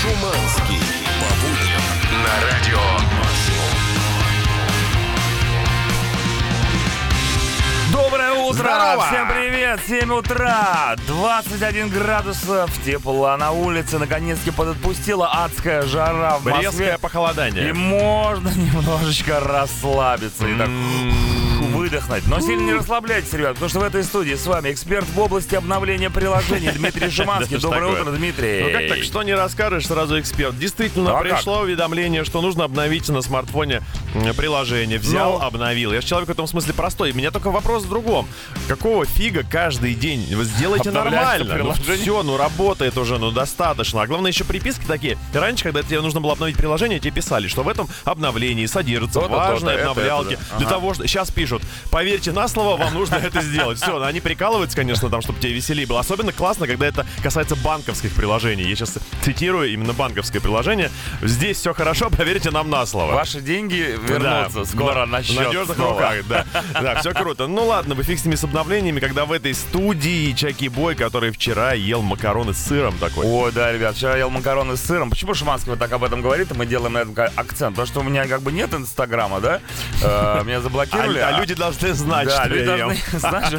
Шуманский. По будням на радио Доброе утро! Здорово! Всем привет! 7 утра! 21 градусов тепла на улице. Наконец-таки подотпустила адская жара в Москве. Резкое И похолодание. можно немножечко расслабиться и так выдохнуть. Но сильно не расслабляйтесь, ребят, потому что в этой студии с вами эксперт в области обновления приложений Дмитрий Шиманский. Доброе утро, Дмитрий. Ну как так, что не расскажешь, сразу эксперт. Действительно, Ну, а пришло уведомление, что нужно обновить на смартфоне приложение. Взял, Ну? обновил. Я же человек в этом смысле простой. У меня только вопрос в другом. Какого фига каждый день? Вы сделайте нормально. Ну все, ну работает уже, ну достаточно. А главное еще приписки такие. Раньше, когда тебе нужно было обновить приложение, тебе писали, что в этом обновлении содержатся важные обновлялки. Для того, что... Сейчас пишут, поверьте на слово, вам нужно это сделать. Все, они прикалываются, конечно, там, чтобы тебе веселее было. Особенно классно, когда это касается банковских приложений. Я сейчас цитирую именно банковское приложение. Здесь все хорошо, поверьте нам на слово. Ваши деньги вернутся Да, скоро на, счет в надежных снова. руках, да. Да, все круто. Ну ладно, вы фиг с ними с обновлениями, когда в этой студии Чаки Бой, который вчера ел макароны с сыром такой. Ой, да, ребят, вчера ел макароны с сыром. Почему Шиманский вот так об этом говорит, и мы делаем на этом акцент? Потому что у меня как бы нет инстаграма, да? Э, Меня А, заблокировали. а люди должны знать, да, что я ем. должны знать,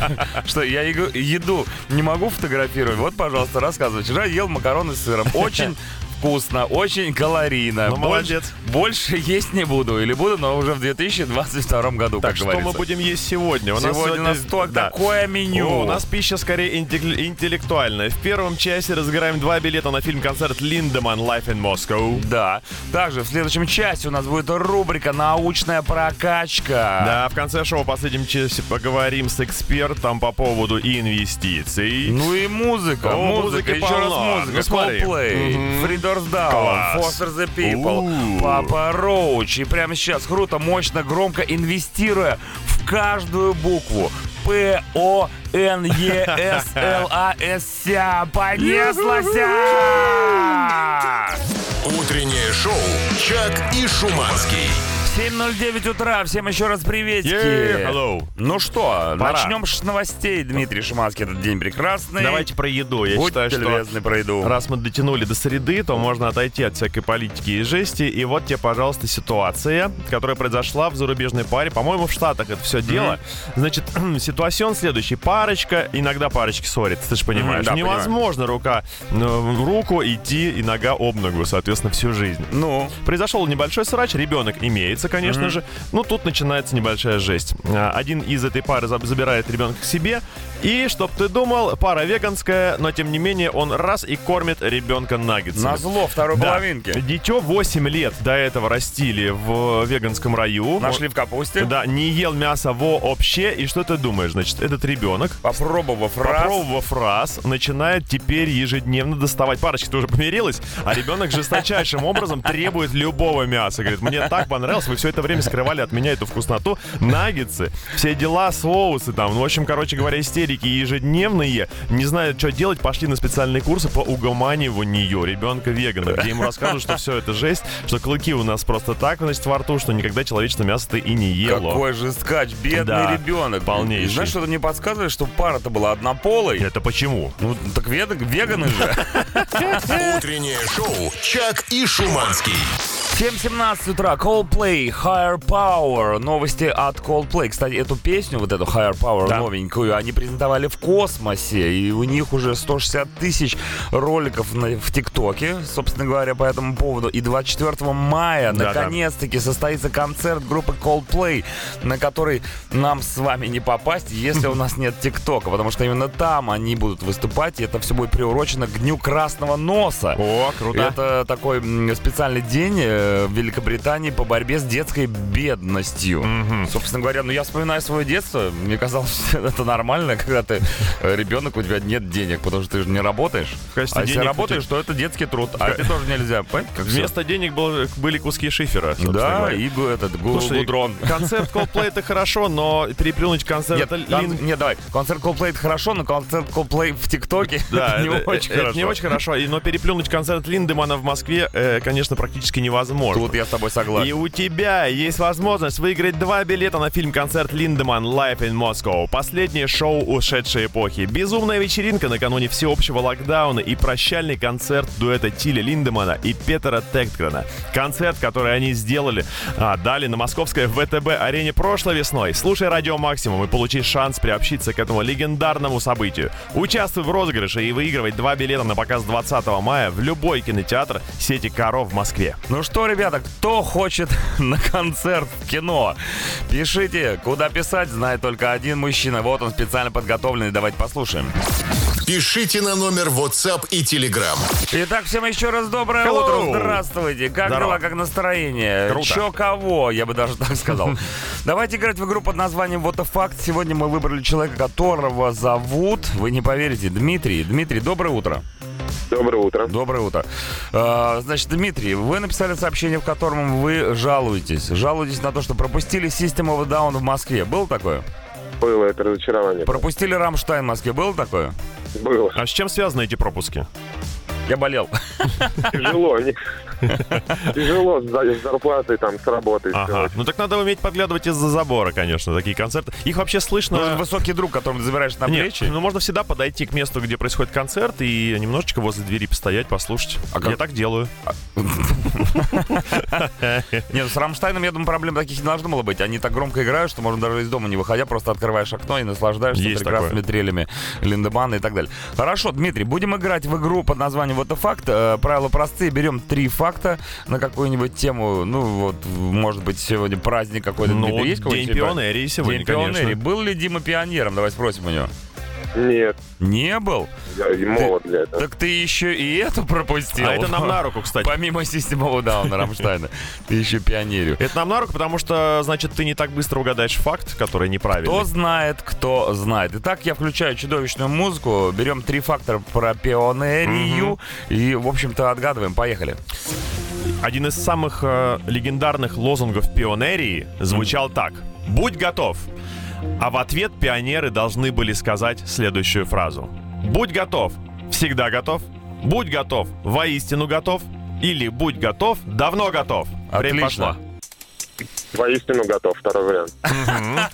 что- я еду- еду не могу фотографировать. Вот, пожалуйста, рассказывай. Вчера ел макароны с сыром. Очень вкусно, очень калорийно. Ну, Больше- молодец. Больше есть не буду. Или буду, но уже в 2022 году, Так, как что говорится. мы будем есть сегодня? У Сегодня у нас да. такое меню. О, у нас пища скорее интеллектуальная. В первом часе разыграем два билета на фильм-концерт Линдеман Life in Moscow. Да. Также в следующем части у нас будет рубрика «Научная прокачка». Да, в конце шоу в последнем часе поговорим с экспертом по поводу инвестиций. Ну и музыка, О, музыка, музыки еще раз полно. музыка. Ну, смотри. Coldplay, Мгм. Doors Down, Класс. Foster the People, У. Папа Роуч. И прямо сейчас круто, мощно, громко инвестируя в каждую букву. П, О, Н, Е, С, Л, А, С. Понеслась! Утреннее шоу «Чак и Шуманский». 7.09 утра. Всем еще раз приветики. Yeah, hello. Ну что, Пора. начнем с новостей. Дмитрий Шиманский, этот день прекрасный. Давайте про еду. Я Будьте считаю, что про еду. раз мы дотянули до среды, то можно отойти от всякой политики и жести. И вот тебе, пожалуйста, ситуация, которая произошла в зарубежной паре. По-моему, в Штатах это все дело. Значит, ситуацион следующий. Парочка, иногда парочки ссорятся, ты же понимаешь. да, Невозможно рука э, в руку идти и нога об ногу, соответственно, всю жизнь. Ну, Произошел небольшой срач, ребенок имеется, конечно же. Ну, тут начинается небольшая жесть. А, Один из этой пары заб- забирает ребенка к себе. И, чтоб ты думал, пара веганская, но тем не менее он раз и кормит ребенка наггетсами. на зло второй Да. половинки. Дитё 8 лет до этого растили в веганском раю. Нашли в капусте. Да, не ел мясо вообще. И что ты думаешь? Значит, этот ребенок Попробовав раз. Попробовав раз, начинает теперь ежедневно доставать. Парочка тоже помирилась, а ребенок жесточайшим образом требует любого мяса. Говорит, мне так понравилось, вы все это время скрывали от меня эту вкусноту. Наггетсы, все дела, соусы там. Ну, в общем, короче говоря, истерики ежедневные. Не знают, что делать, пошли на специальные курсы по угоманиванию ребенка вегана, где ему расскажут, что все это жесть, что клыки у нас просто так, значит, во рту, что никогда человечество мясо-то и не ело. Какой же скач, бедный Да, ребенок. полнейший. Знаешь, что-то мне подсказывает, что пара-то была однополой. Это почему? Ну, так вега- веганы же. Утреннее шоу «Чак и Шуманский». 7.17 утра. Coldplay, Higher Power. Новости от Coldplay. Кстати, эту песню, вот эту Higher Power Да. новенькую, они презентовали в космосе. И у них уже 160 тысяч роликов на- в ТикТоке, собственно говоря, по этому поводу. И 24 мая, Да-да. наконец-таки, состоится концерт группы Coldplay, на который нам с вами не попасть, если у нас нет ТикТока. Потому что именно там они будут выступать, и это все будет приурочено к Дню Красного Носа. О, круто. Это такой специальный день э, в Великобритании по борьбе с детской бедностью. Собственно говоря, ну я вспоминаю свое детство. Мне казалось, что это нормально, когда ты э, ребенок, у тебя нет денег, потому что ты же не работаешь. В качестве а если денег работаешь, то это детский труд. А это тоже нельзя. Понимаете, как? Вместо денег был- были куски шифера. Да, говоря. и этот гу- Слушай, гудрон. концерт Coldplay это хорошо, но переплюнуть концерт Нет, это кон- нет, давай. Концерт Coldplay это хорошо, но концерт Coldplay в ТикТоке Да, это не это- очень это хорошо. не очень хорошо. Но переплюнуть концерт Линдемана в Москве, э, конечно, практически невозможно. Невозможно. Тут я с тобой согласен. И у тебя есть возможность выиграть два билета на фильм-концерт Линдеман Live in Moscow. Последнее шоу ушедшей эпохи. Безумная вечеринка накануне всеобщего локдауна и прощальный концерт дуэта Тиля Линдемана и Петера Тектгрена. Концерт, который они сделали, а, дали на московской ВТБ-арене прошлой весной. Слушай Радио Максимум и получи шанс приобщиться к этому легендарному событию. Участвуй в розыгрыше и выигрывай два билета на показ 20 мая в любой кинотеатр сети Каро в Москве. Ну что, ребята, кто хочет на концерт в кино? Пишите. Куда писать, знает только один мужчина. Вот он специально подготовленный. Давайте послушаем. Пишите на номер WhatsApp и Telegram. Итак, всем еще раз доброе Hello. утро. Здравствуйте. Как Здорово. дела, как настроение? Круто. Чё кого, я бы даже так сказал. Давайте играть в игру под названием Вот факт. Сегодня мы выбрали человека, которого зовут, вы не поверите, Дмитрий. Дмитрий, доброе утро. Доброе утро. Доброе утро. А, Значит, Дмитрий, вы написали сообщение, в котором вы жалуетесь. Жалуетесь на то, что пропустили System of Down в Москве. Было такое? Было это разочарование. Пропустили Рамштайн в Москве. Было такое? Было. А с чем связаны эти пропуски? Я болел. Тяжело. Тяжело с за- с зарплатой, там, с работой. Ага. Ну так надо уметь подглядывать из-за забора, конечно, такие концерты. Их вообще слышно... Нужен высокий друг, которому ты забираешь на Нет, плечи. ну можно всегда подойти к месту, где происходит концерт, и немножечко возле двери постоять, послушать. А как- Я так делаю. Нет, с Рамштайном, я думаю, проблем таких не должно было быть. Они так громко играют, что можно даже из дома не выходя, просто открываешь окно и наслаждаешься Есть прекрасными трелями Линдемана и так далее. Хорошо, Дмитрий, будем играть в игру под названием «Вот и факт». Правила простые. Берем три факта на какую-нибудь тему. Ну, вот, может быть, сегодня праздник какой-то. Ну, Дмитрий, есть День пионерии сегодня, День пионерии. конечно. Был ли Дима пионером? Давай спросим у него. Нет, Не был? я и молод для этого. Так ты еще и эту пропустил. А это нам на руку, кстати. Помимо a Down Рамштайна. Ты еще пионерию. Это нам на руку, потому что, значит, ты не так быстро угадаешь факт, который неправильный. Кто знает, кто знает. Итак, я включаю чудовищную музыку, берем три фактора про пионерию и, в общем-то, отгадываем. Поехали. Один из самых э, легендарных лозунгов пионерии звучал так. «Будь готов». А в ответ пионеры должны были сказать следующую фразу. «Будь готов, всегда готов. Будь готов, воистину готов. Или будь готов, давно готов». Время пошло. Воистину готов, второй вариант.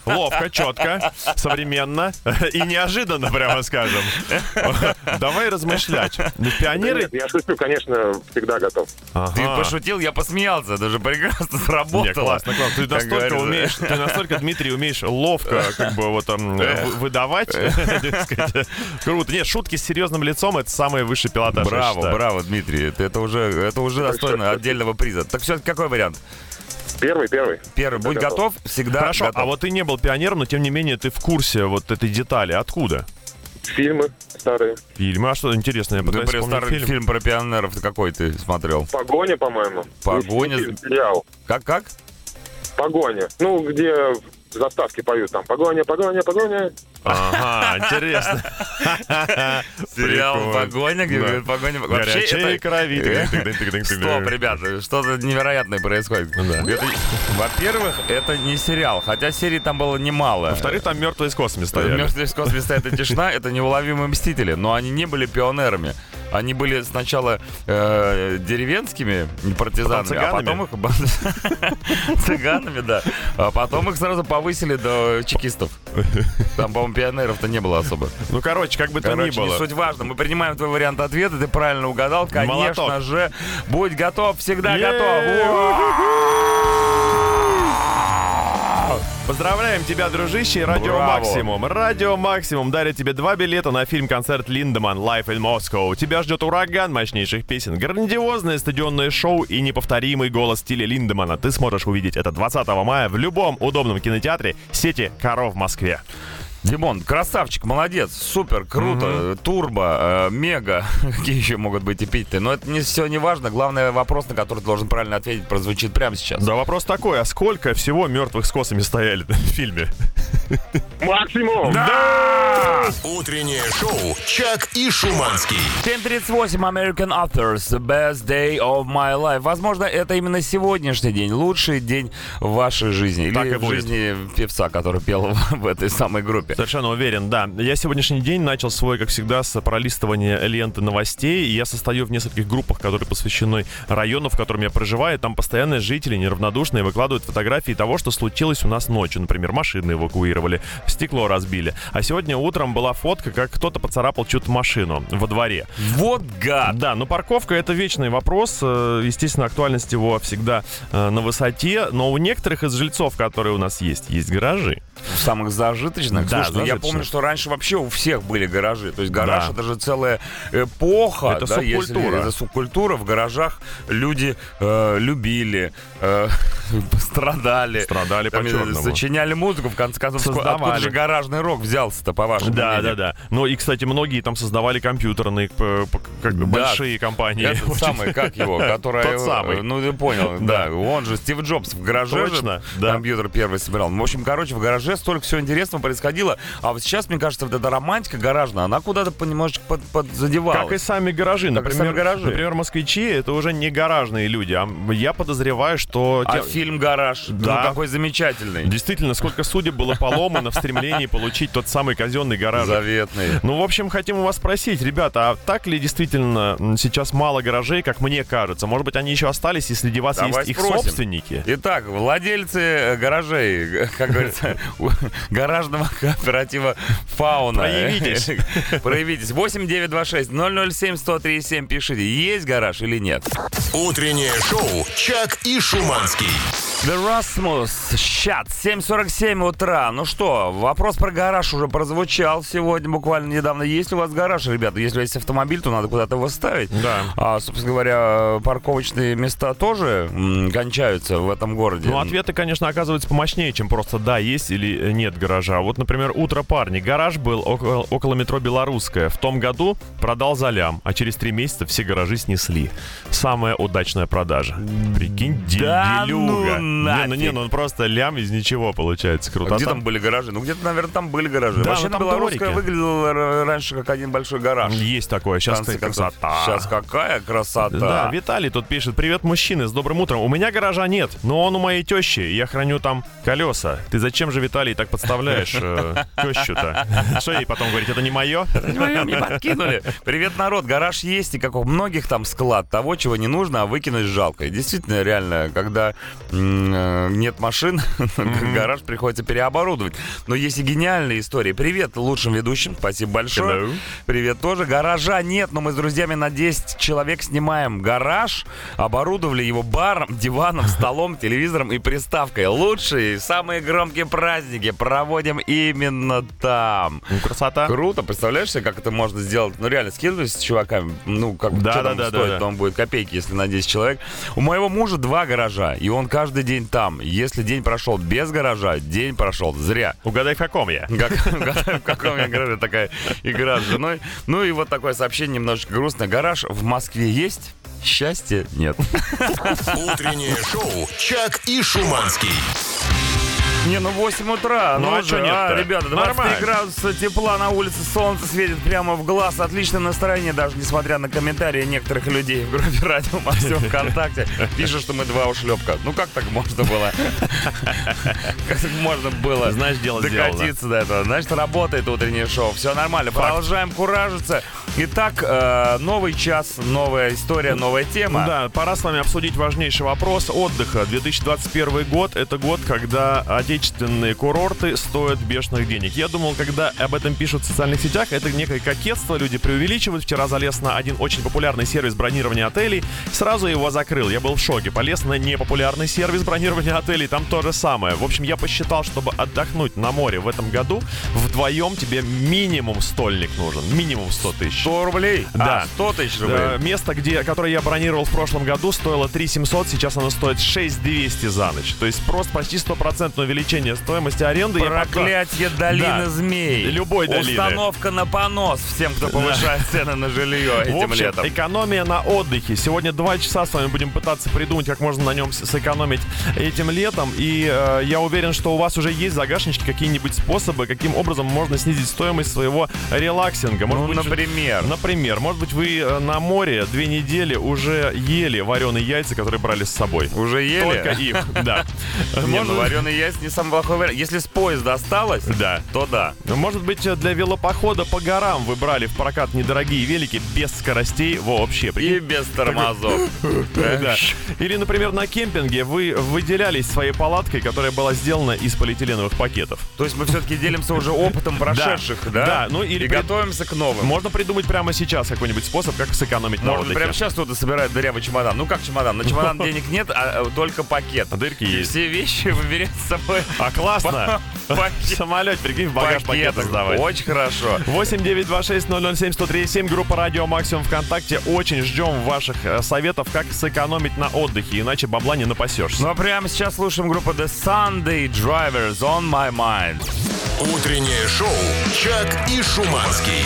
Ловко, четко, современно и неожиданно, прямо скажем. Давай размышлять. Ну, Пионеры... Нет, я шучу, конечно, всегда готов. Ты пошутил, я посмеял,ся Это же прекрасно сработало. Классно, классно. Ты настолько говорится. умеешь, ты настолько, Дмитрий, умеешь ловко, как бы вот там выдавать. Круто. Нет, шутки с серьезным лицом это самый высший пилотаж. Браво, браво, Дмитрий. Это, это уже, это уже достойно отдельного приза. Так все, какой вариант? Первый, первый. Первый, будь готов. готов, всегда Хорошо, готов. а вот ты не был пионером, но тем не менее ты в курсе вот этой детали. Откуда? Фильмы старые. Фильмы, а что интересно, я Ты пытаюсь при- вспомнить старый фильм. фильм. про пионеров какой ты смотрел? Погоня, по-моему. Погоня. Фильм, Сериал. Как-как? Погоня. Ну, где заставки поют там. Погоня, погоня, погоня. Ага, интересно. Сериал. «Погоня», где говорят «Погоня». И это- крови. Стоп, ребята, что-то невероятное происходит. Это- Во-первых, это не сериал, хотя серий там было немало. Во-вторых, там мертвые с косами стояли. Мертвые в космосе стоят и тишина, это неуловимые мстители, но они не были пионерами. Они были сначала э, деревенскими партизанами, а потом их цыганами, да. А потом их сразу повысили до чекистов. Там, по-моему, пионеров-то не было особо. Ну, короче, как бы то ни Короче, не было. суть важно. Мы принимаем твой вариант ответа, ты правильно угадал. Конечно Молоток. же, будь готов, всегда Е-е-е! готов. Поздравляем тебя, дружище, Радио Браво. Максимум. Радио Максимум дарит тебе два билета на фильм-концерт Линдеман Live in Moscow. Тебя ждет ураган мощнейших песен, грандиозное стадионное шоу и неповторимый голос стиля Линдемана. Ты сможешь увидеть это 20 мая в любом удобном кинотеатре сети Каро в Москве. Димон, красавчик, молодец, супер, круто, турбо, э, мега. Какие еще могут быть эпитеты? Но это не все не важно. Главный вопрос, на который ты должен правильно ответить, прозвучит прямо сейчас. Да вопрос такой, а сколько всего мертвых с косами стояли в фильме? Максимум! Да! Утреннее шоу «Чак и Шуманский». 7.38 American Authors, The Best Day of My Life. Возможно, это именно сегодняшний день, лучший день в вашей жизни. Так Или и в будет. жизни певца, который пел в этой самой группе. Совершенно уверен, да. Я сегодняшний день начал свой, как всегда, с пролистывания ленты новостей. И я состою в нескольких группах, которые посвящены району, в котором я проживаю. Там постоянно жители неравнодушные выкладывают фотографии того, что случилось у нас ночью. Например, машины эвакуировали, стекло разбили. А сегодня утром была фотка, как кто-то поцарапал чью-то машину во дворе. Вот гад! Да, но парковка это вечный вопрос. Э, Естественно, актуальность его всегда э, на высоте. Но у некоторых из жильцов, которые у нас есть, есть гаражи. Самых зажиточных. Да, Слушай, ну я помню, что раньше вообще у всех были гаражи. То есть гараж Да. это же целая эпоха. Это да, если- субкультура. это субкультура. В гаражах люди э, любили, э, страдали. Страдали Там, э, по-черному. Сочиняли музыку, в конце концов. Создавали. Откуда же гаражный рок взялся-то, по вашему Да, мнению? да, да. Ну и, кстати, многие там создавали компьютерные как бы Да. большие компании. Этот Очень- самый, как его, который... Тот самый. э, Ну, ты понял, да. Он же Стив Джобс в гараже Точно, же да. компьютер первый собирал. В общем, короче, в гараже столько всего интересного происходило. А вот сейчас, мне кажется, вот эта романтика гаражная, она куда-то понемножечко под, подзадевалась. Как и сами гаражи. Как Например, сами гаражи. например, москвичи это уже не гаражные люди. А я подозреваю, что А те- фильм «Гараж», Да. ну, какой замечательный. действительно сколько судеб было поломано в стремлении получить тот самый казенный гараж. Заветный. Ну, в общем, хотим у вас спросить, ребята, а так ли действительно сейчас мало гаражей, как мне кажется? Может быть, они еще остались, и среди вас Давай есть их спросим. собственники? Итак, владельцы э, гаражей, э, как говорится, гаражного кооператива «Фауна». Проявитесь. Проявитесь. 8 926 007 137 пишите, есть гараж или нет. Утреннее шоу «Чак и Шуманский». The Rasmus, Щат, 7.47 утра. Ну что, вопрос про гараж уже прозвучал сегодня, буквально недавно. Есть ли у вас гараж, ребята? Если есть автомобиль, то надо куда-то его ставить. Да. А, собственно говоря, парковочные места тоже м, кончаются в этом городе. Ну, ответы, конечно, оказываются помощнее, чем просто «да, есть» или «нет гаража». Вот, например, «Утро парни». Гараж был около, около метро «Белорусская». В том году продал за лям, а через три месяца все гаражи снесли. Самая удачная продажа. Прикинь, Да делюга. ну не, ну не, нафиг. ну он просто лям из ничего получается. Круто. А где там были гаражи? Ну, где-то, наверное, там были гаражи. Да, Вообще, ну, там белорусская дворики. выглядела раньше как один большой гараж. Есть такое. Сейчас ты красота. Сейчас какая красота. Да, Виталий тут пишет. Привет, мужчины, с добрым утром. У меня гаража нет, но он у моей тещи. и Я храню там колеса. Ты зачем же, Виталий, так подставляешь э, тещу-то? Что ей потом говорить, это не мое? Моё не подкинули. Привет, народ. Гараж есть, и как у многих там склад того, чего не нужно, а выкинуть жалко. И действительно, реально, когда нет машин, гараж приходится переоборудовать. Но есть и гениальные истории. Привет лучшим ведущим. Спасибо большое. Hello. Привет тоже. Гаража нет, но мы с друзьями на 10 человек снимаем гараж, оборудовали его баром, диваном, столом, телевизором и приставкой. Лучшие, самые громкие праздники проводим именно там. Ну, красота. Круто, представляешь себе, как это можно сделать? Ну, реально, скидываюсь с чуваками, ну, как Да, что да, там да, стоит, да, да. там будет копейки, если на 10 человек. У моего мужа два гаража, и он каждый день там. Если день прошел без гаража, день прошел зря. Угадай, в каком я. Как, в каком я гараже такая игра с женой. Ну и вот такое сообщение немножечко грустное. Гараж в Москве есть? Счастья нет. Утреннее шоу «Чак и Шуманский». Не, ну 8 утра. Ну, а же, чё нет-то? ребята, 23 Нормально. градуса тепла на улице, солнце светит прямо в глаз. Отличное настроение, даже несмотря на комментарии некоторых людей в группе Радио Максим ВКонтакте. Пишут, что мы два ушлепка. Ну как так можно было? Как так можно было Знаешь, дело сделано. докатиться до этого? Значит, работает утреннее шоу. Все нормально. Продолжаем куражиться. Итак, э, новый час, новая история, новая тема. Да, пора с вами обсудить важнейший вопрос отдыха. 2021 год — это год, когда отечественные курорты стоят бешеных денег. Я думал, когда об этом пишут в социальных сетях, это некое кокетство, люди преувеличивают. Вчера залез на один очень популярный сервис бронирования отелей, сразу его закрыл. Я был в шоке. Полез на непопулярный сервис бронирования отелей, там то же самое. В общем, я посчитал, чтобы отдохнуть на море в этом году, вдвоем тебе минимум стольник нужен. Минимум 100 тысяч. 100 рублей? Да. А, 100 тысяч рублей. Место, где, которое я бронировал в прошлом году, стоило 3 700, сейчас оно стоит 6 200 за ночь. То есть просто почти стопроцентное увеличение стоимости аренды. Я пока- долины Да. змей. Любой долины. Установка на понос всем, кто повышает цены на жилье В этим общем, летом. экономия на отдыхе. Сегодня два часа с вами будем пытаться придумать, как можно на нем сэкономить этим летом. И э, я уверен, что у вас уже есть в загашничке какие-нибудь способы, каким образом можно снизить стоимость своего релаксинга. Может Ну, быть, например. Например, может быть, вы э, на море две недели уже ели вареные яйца, которые брали с собой. Уже ели? Только их, да. Не, Может ну быть- вареные яйца не самый плохой вариант. Если с поезда осталось, Да. то да. Может быть, для велопохода по горам вы брали в прокат недорогие велики без скоростей вообще. И без тормозов. Да. Или, например, на кемпинге вы выделялись своей палаткой, которая была сделана из полиэтиленовых пакетов. То есть мы все-таки делимся уже опытом прошедших, да? Да, ну или И готовимся к новым. Можно придумать прямо сейчас какой-нибудь способ, как сэкономить на Может, отдыхе. прямо сейчас кто-то собирает дырявый чемодан. Ну как чемодан? На чемодан денег нет, а а только пакет. Дырки И есть. все вещи вы берете с собой А классно! Самолет, прикинь, в багаж пакетом. сдавать. Очень хорошо. 8 9 2 6 0 7 103 7 группа Радио Максимум ВКонтакте. Очень ждем ваших э, советов, как сэкономить на отдыхе, иначе бабла не напасешься. Ну а прямо сейчас слушаем группу The Sunday Drivers on My Mind. Утреннее шоу «Чак и Шуманский».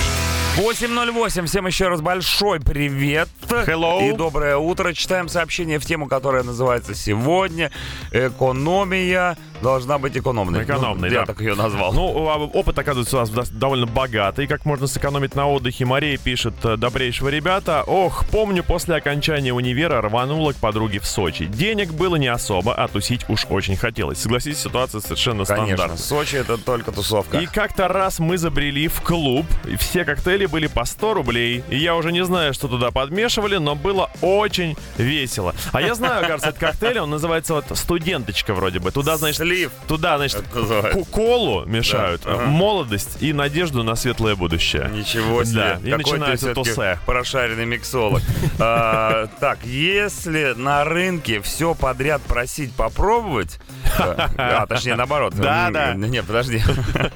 8.08. Всем еще раз большой привет. Hello. И доброе утро. Читаем сообщение в тему, которая называется сегодня «Экономия должна быть экономной». Экономной, Ну, Я да. так ее назвал. Ну, а опыт, оказывается, у дос- довольно богатый. Как можно сэкономить на отдыхе? Мария пишет, э, добрейшего ребята. Ох, помню, после окончания универа рванула к подруге в Сочи. Денег было не особо, а тусить уж очень хотелось. Согласитесь, ситуация совершенно Конечно, стандартная. Сочи это только тусовка. И как-то раз мы забрели в клуб, и все коктейли были по 100 рублей. И я уже не знаю, что туда подмешивали, но было очень весело. А я знаю, кажется, этот коктейль, он называется вот студенточка вроде бы. Туда, значит, Слив. туда, значит, колу мешают, Да, ага. молодость и надежду на светлое будущее. Ничего себе. Да, и Какой начинается тусе. Прошаренный миксолог. А, Так, если на рынке все подряд просить попробовать... А, точнее, наоборот. Да, да. Не, подожди.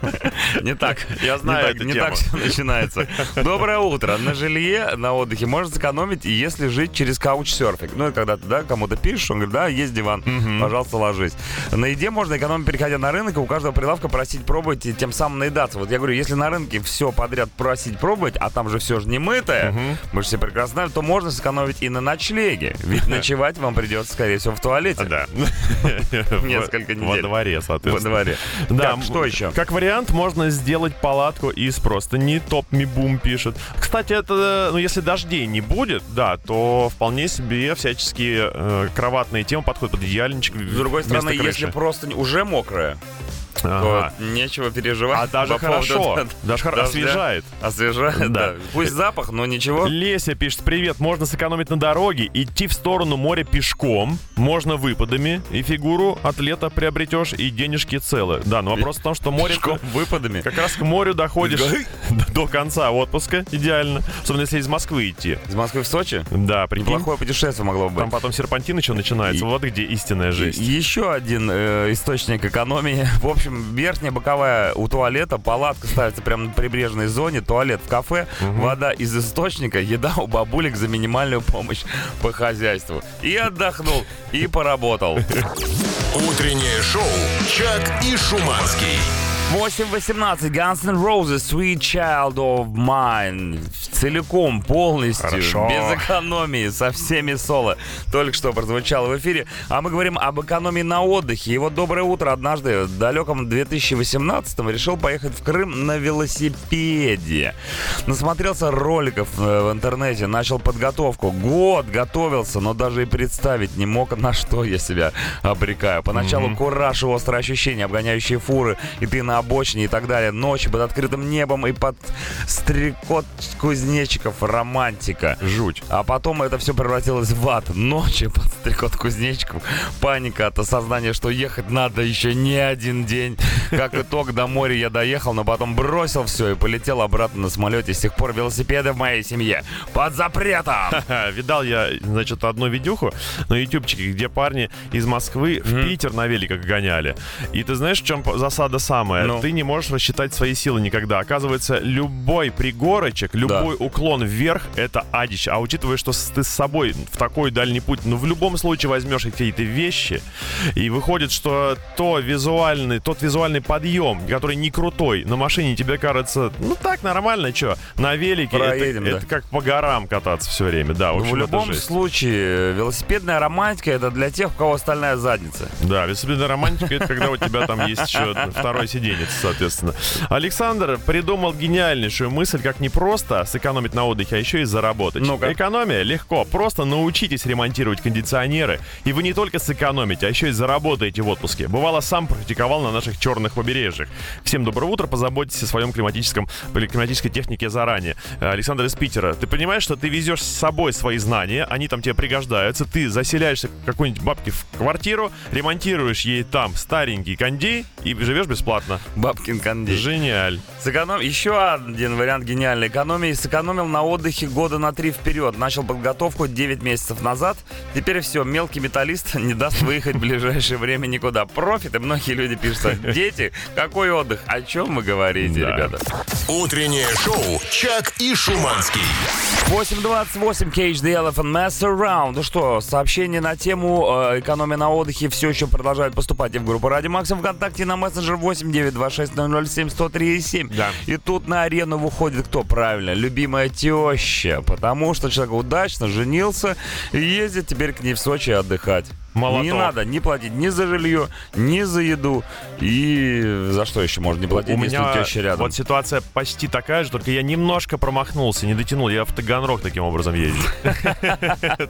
Не так. Я знаю Не так- все начинается. Доброе утро. На жилье, на отдыхе можно сэкономить, если жить через каучсерфинг. Ну, это когда ты, да, кому-то пишешь, он говорит, да, есть диван, пожалуйста, ложись. На еде можно экономить, переходя на рынок, и у каждого прилавка просить пробовать и тем самым наедаться. Вот я говорю, если на рынке все подряд просить пробовать, а там же все же не мытое, мы же все прекрасно знаем, то можно сэкономить и на ночлеге. Ведь ночевать вам придется, скорее всего, в туалете. Да. Несколько Во недель. дворе, Во соответственно. дворе. Да, что еще? Как вариант, можно сделать палатку из просто не топ ми бум пишет. Кстати, это, ну, если дождей не будет, да, то вполне себе всяческие э, кроватные темы подходят под идеальничек. С другой стороны, если просто уже мокрая, то нечего переживать. А даже поводу- хорошо, даже хоро- Дождя. освежает. Освежает, Да. да. Пусть запах, но ничего. Леся пишет, привет, можно сэкономить на дороге, идти в сторону моря пешком, можно выпадами, и фигуру атлета приобретешь, и денежки целы. Да, но вопрос в том, что море... Пешком, выпадами. Как раз к морю доходишь до конца отпуска, идеально. Особенно если из Москвы идти. Из Москвы в Сочи? Да, прикинь. Неплохое путешествие могло бы Там потом серпантин еще начинается. И- Вот где истинная жесть. Еще один э, источник экономии. В общем, верхняя боковая у туалета, палатка ставится прямо на прибрежной зоне, туалет в кафе, вода из источника, еда у бабулек за минимальную помощь по хозяйству. И отдохнул, и поработал. Утреннее шоу «Чак и Шуманский». 8.18 Guns N' Roses Sweet Child of Mine целиком, полностью, Хорошо. без экономии, со всеми соло. Только что прозвучало в эфире. А мы говорим об экономии на отдыхе. И вот доброе утро однажды в далеком 2018-м решил поехать в Крым на велосипеде. Насмотрелся роликов э, в интернете, начал подготовку. Год готовился, но даже и представить не мог, на что я себя обрекаю. Поначалу кураж и острые ощущения, обгоняющие фуры, и ты на обочине и так далее. Ночи под открытым небом и под стрекот кузнечиков. Романтика. Жуть. А потом это все превратилось в ад. Ночи под стрекот кузнечиков. Паника от осознания, что ехать надо еще не один день. Как итог, до моря я доехал, но потом бросил все и полетел обратно на самолете. С тех пор велосипеды в моей семье под запретом. Видал я, значит, одну видюху на ютубчике, где парни из Москвы в Питер на великах гоняли. И ты знаешь, в чем засада самая? Ну. Ты не можешь рассчитать свои силы никогда. Оказывается, любой пригорочек, любой уклон вверх — это адич. А учитывая, что ты с собой в такой дальний путь, ну, в любом случае возьмешь какие-то вещи, и выходит, что то визуальный, тот визуальный подъем, который не крутой, на машине тебе кажется, ну, так, нормально, что, на велике это, Проедем, да. это как по горам кататься все время, да. В, Ну, общем, в это любом случае, велосипедная романтика это для тех, у кого стальная задница. Да, велосипедная романтика это когда у тебя там есть еще второй сиденец, соответственно. Александр придумал гениальнейшую мысль, как не просто сэкономить на отдыхе, а еще и заработать. Ну-ка. Экономия легко. Просто научитесь ремонтировать кондиционеры, и вы не только сэкономите, а еще и заработаете в отпуске. Бывало, сам практиковал на наших черных побережьях. Всем доброе утро, позаботьтесь о своем климатическом, климатической технике заранее. Э, Александр из Питера, ты понимаешь, что ты везешь с собой свои знания, они там тебе пригождаются, ты заселяешься какой-нибудь бабке в квартиру, ремонтируешь ей там старенький кондей и живешь бесплатно. Бабкин кондей. Гениаль. Сэконом... Еще один вариант гениальной экономии. Сэкономил на отдыхе года на три вперед. Начал подготовку 9 месяцев назад. Теперь все, мелкий металлист не даст выехать в ближайшее время никуда. Профит, и многие люди пишут, дети, какой отдых? О чем вы говорите, Да. ребята? Утреннее шоу «Чак и Шуманский». 8.28 Cage the Elephant Mess Around. Ну что, сообщения на тему э, экономия на отдыхе все еще продолжают поступать и в группу Ради Максим ВКонтакте на мессенджер 8926 Да. И тут на арену выходит кто? Правильно, любимая теща. Потому что человек удачно женился и ездит теперь к ней в Сочи отдыхать. Молоток. Не надо не платить ни за жилье, ни за еду. И за что еще можно не платить, У если меня теща рядом? вот ситуация почти такая же, только я немножко промахнулся, не дотянул. Я в Таганрог таким образом езжу.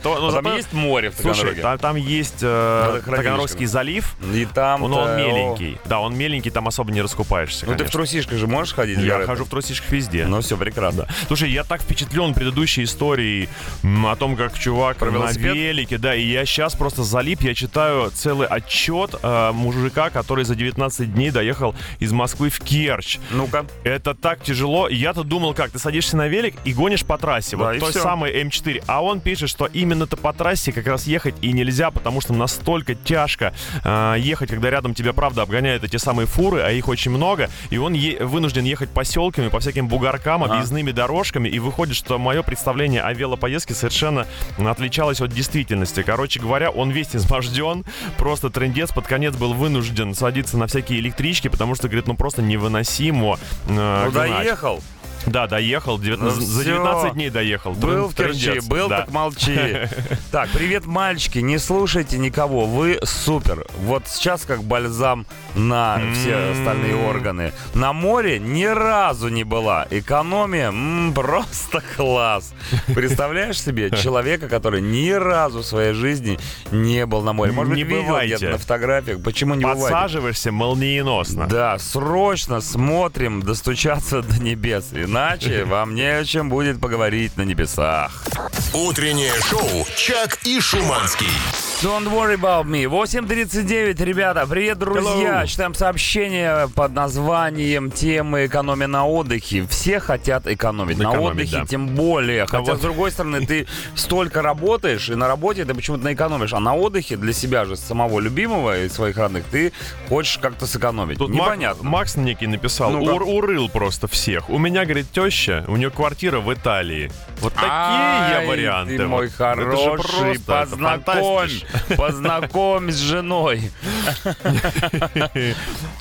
Ну, А там есть море в Таганроге? там, есть э. Таганрогский залив, И там но он меленький. Да, он меленький, там особо не раскупаешься, Ну ты в трусишках же можешь ходить? Я хожу в трусишках везде. Ну все, прекрасно. Слушай, я так впечатлен предыдущей историей о том, как чувак на велике, да, и я сейчас просто залип, я читаю целый отчет э, мужика, который за 19 дней доехал из Москвы в Керчь. Ну-ка. Это так тяжело. Я-то думал, как, ты садишься на велик и гонишь по трассе, Да, вот той всё. самой М4. А он пишет, что именно-то по трассе как раз ехать и нельзя, потому что настолько тяжко э, ехать, когда рядом тебя, правда, обгоняют эти самые фуры, а их очень много, и он е- вынужден ехать поселками, по всяким бугоркам, объездными дорожками, и выходит, что мое представление о велопоездке совершенно отличалось от действительности. Короче говоря, он весь изможден, просто трендец под конец был вынужден садиться на всякие электрички, потому что, говорит, ну просто невыносимо э, Ну гнать. доехал. Да, доехал. Ну за всё. 19 дней доехал. Был в Керчи, был, Да. так молчи. Так, привет, мальчики, не слушайте никого, вы супер. Вот сейчас как бальзам на все М. остальные органы. На море ни разу не была. Экономия м, просто класс. Представляешь себе человека, который ни разу в своей жизни не был на море? Может Не быть, видел где-то на фотографиях? Почему не бывает? Подсаживаешься молниеносно. Да, срочно смотрим достучаться до небес. Иначе вам не о чем будет поговорить на небесах. Утреннее шоу «Чак и Шуманский». Don't worry about me. 8.39, ребята. Привет, друзья. Hello. Читаем сообщение под названием темы экономия на отдыхе. Все хотят экономить. на Экономить, отдыхе да. тем более. Хотя, вот- с другой стороны, ты столько работаешь, и на работе ты почему-то наэкономишь. А на отдыхе для себя же, самого любимого и своих родных, ты хочешь как-то сэкономить. Тут Мак- Непонятно. Макс некий написал. «Ур- урыл просто всех. У меня, говорит, теща, у нее квартира в Италии. Вот такие я варианты. Ты мой Вот. Хороший, просто, познакомь, познакомь с женой.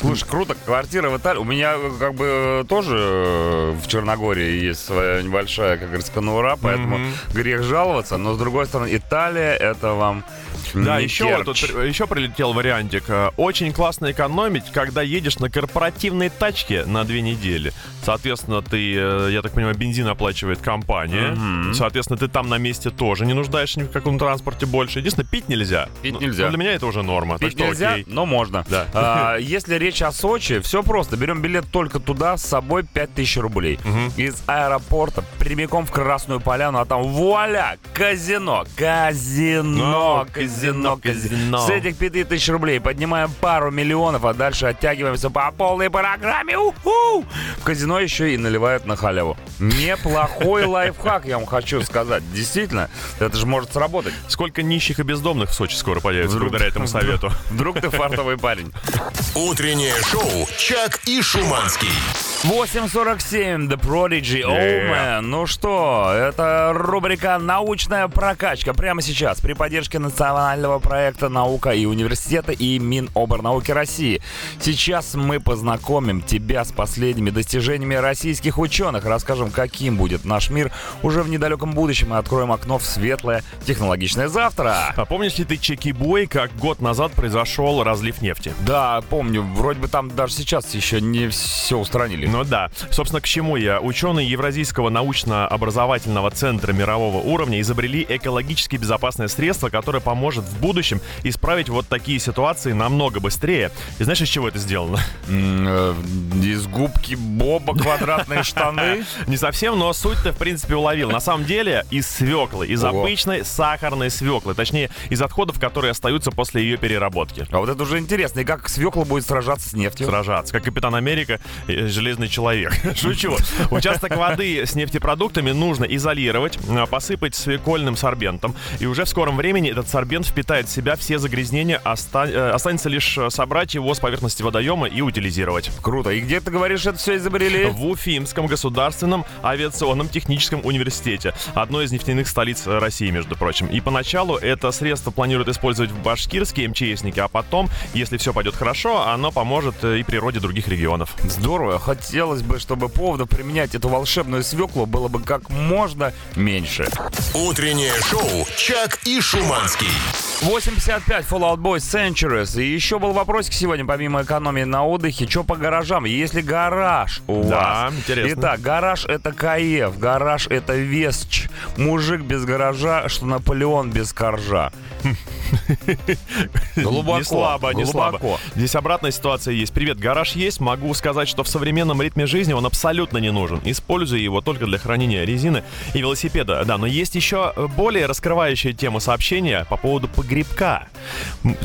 Слушай, круто, квартира в Италии. У меня как бы тоже э, в Черногории есть своя небольшая, как говорится, конура, поэтому грех жаловаться. Но с другой стороны, Италия это вам Да, не еще, тут, еще прилетел вариантик. Э, Очень классно экономить, когда едешь на корпоративной тачке на две недели. Соответственно, ты, э, я так понимаю, бензин оплачивает компания. Мгм. Соответственно, ты там на месте тоже не нуждаешься ни в каком транспорте больше. Единственное, пить нельзя. Пить Ну, нельзя. ну, для меня это уже норма. так Пить что нельзя, окей. но можно. Да. А, если речь о Сочи, все просто. Берем билет только туда, с собой 5000 рублей. Мгм. Из аэропорта прямиком в Красную Поляну, а там вуаля, казино, казино, Ну, казино, казино, казино. С этих 5000 рублей поднимаем пару миллионов, а дальше оттягиваемся по полной программе. Уху! В казино еще и наливают на халяву. Неплохой лайфхак, я вам хочу сказать. Действительно, это же может сработать. Сколько нищих и бездомных в Сочи скоро появится Вдруг- благодаря этому совету. Вдруг ты фартовый парень. Утреннее шоу «Чак и Шуманский». 8.47, The Prodigy, Oh Yeah. Man. Ну что, это рубрика «Научная прокачка». Прямо сейчас при поддержке национального проекта «Наука и университета» и Миноборнауки России. Сейчас мы познакомим тебя с последними достижениями российских ученых. Расскажем, каким будет наш мир уже в недалеком будущем и откроем окно в светлое технологичное завтра. А помнишь ли ты Чеки-бой, как год назад произошел разлив нефти? Да, помню, вроде бы там даже сейчас еще не все устранили. Ну да. Собственно, к чему я? Ученые Евразийского научно-образовательного центра мирового уровня изобрели экологически безопасное средство, которое поможет в будущем исправить вот такие ситуации намного быстрее. И знаешь, из чего это сделано? Э, Из губки Боба квадратные штаны. Не совсем, но суть-то, в принципе, уловил. На самом деле, из свеклы, из обычной сахарной свеклы. Точнее, из отходов, которые остаются после ее переработки. А вот это уже интересно. И как свекла будет сражаться с нефтью? сражаться, как Капитан Америка и Железный человек. Шучу. Участок воды с нефтепродуктами нужно изолировать, а, посыпать свекольным сорбентом, и уже в скором времени этот сорбент впитает в себя все загрязнения, оста- э, останется лишь э, собрать его с поверхности водоема и утилизировать. Круто. И где ты говоришь, это все изобрели? В Уфимском государственном авиационном техническом университете, одной из нефтяных столиц э, России, между прочим. И поначалу это средство планируют использовать в башкирские МЧСники, а потом, если все пойдет хорошо, оно поможет и природе других регионов. Здорово. Хотелось бы, чтобы поводов применять эту волшебную свеклу было бы как можно меньше. Утреннее шоу «Чак и Шуманский». 8.55 Fallout Boy Centuries. И еще был вопросик сегодня, помимо экономии на отдыхе, что по гаражам? Есть ли гараж у Да, вас? интересно. Итак, гараж это КФ, гараж это Весч. Мужик без гаража, что Наполеон без коржа. Глубоко, не слабо, не слабо. Здесь обратная ситуация есть. Привет, гараж есть. Могу сказать, что в современном ритме жизни он абсолютно не нужен. Использую его только для хранения резины и велосипеда. Да, но есть еще более раскрывающая тему сообщения по поводу погребка.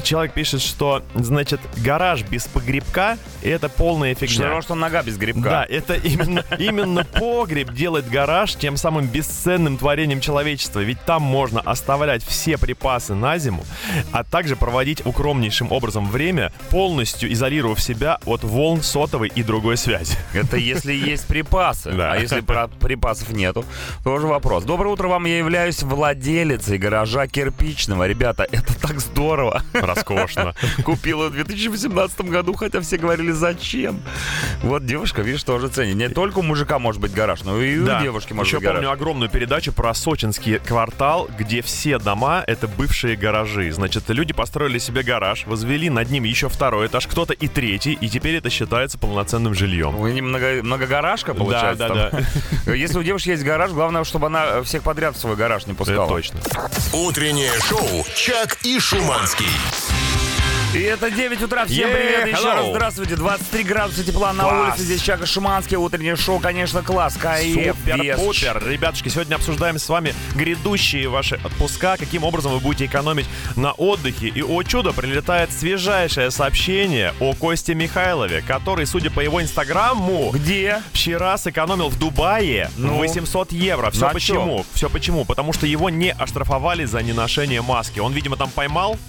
Человек пишет, что, значит, гараж без погребка — это полная Что фигня. равно, что нога без грибка. Да, это именно, именно погреб делает гараж тем самым бесценным творением человечества. Ведь там можно оставлять все припасы на зиму, а также проводить укромнейшим образом время, полностью изолировав себя от волн сотовой и другой связи. Это если есть припасы. Да. А если припасов нету, тоже вопрос. Доброе утро вам, я являюсь владелицей гаража кирпичного. Ребята, это так здорово. Роскошно. Купила в 2018 году, хотя все говорили, зачем. Вот девушка, видишь, тоже ценит. Не только у мужика может быть гараж, но и Да. у девушки может Еще быть гараж. помню огромную передачу про сочинский квартал, где все дома — это бывшие гаражи. Значит, люди построили себе гараж, возвели над ним еще второй этаж, кто-то и третий, и теперь это считается полноценным жильем. Вы не много, многогаражка, получается? да, там? Если у девушки есть гараж, главное, чтобы она всех подряд в свой гараж не Это пускала. точно. Утреннее шоу «Чак и Шуманский». И это 9 утра. Всем Yeah, привет еще hello. раз. Здравствуйте. 23 градуса тепла на Класс. улице. Здесь Чака Шуманский. Утреннее шоу, конечно, класс. Супер-пупер. Ребятушки, сегодня обсуждаем с вами грядущие ваши отпуска, каким образом вы будете экономить на отдыхе. И, о чудо, прилетает свежайшее сообщение о Косте Михайлове, который, судя по его инстаграму, Где? вчера сэкономил в Дубае Ну? 800 евро. Все На почему? Все почему? Потому что его не оштрафовали за неношение маски. Он, видимо, там поймался,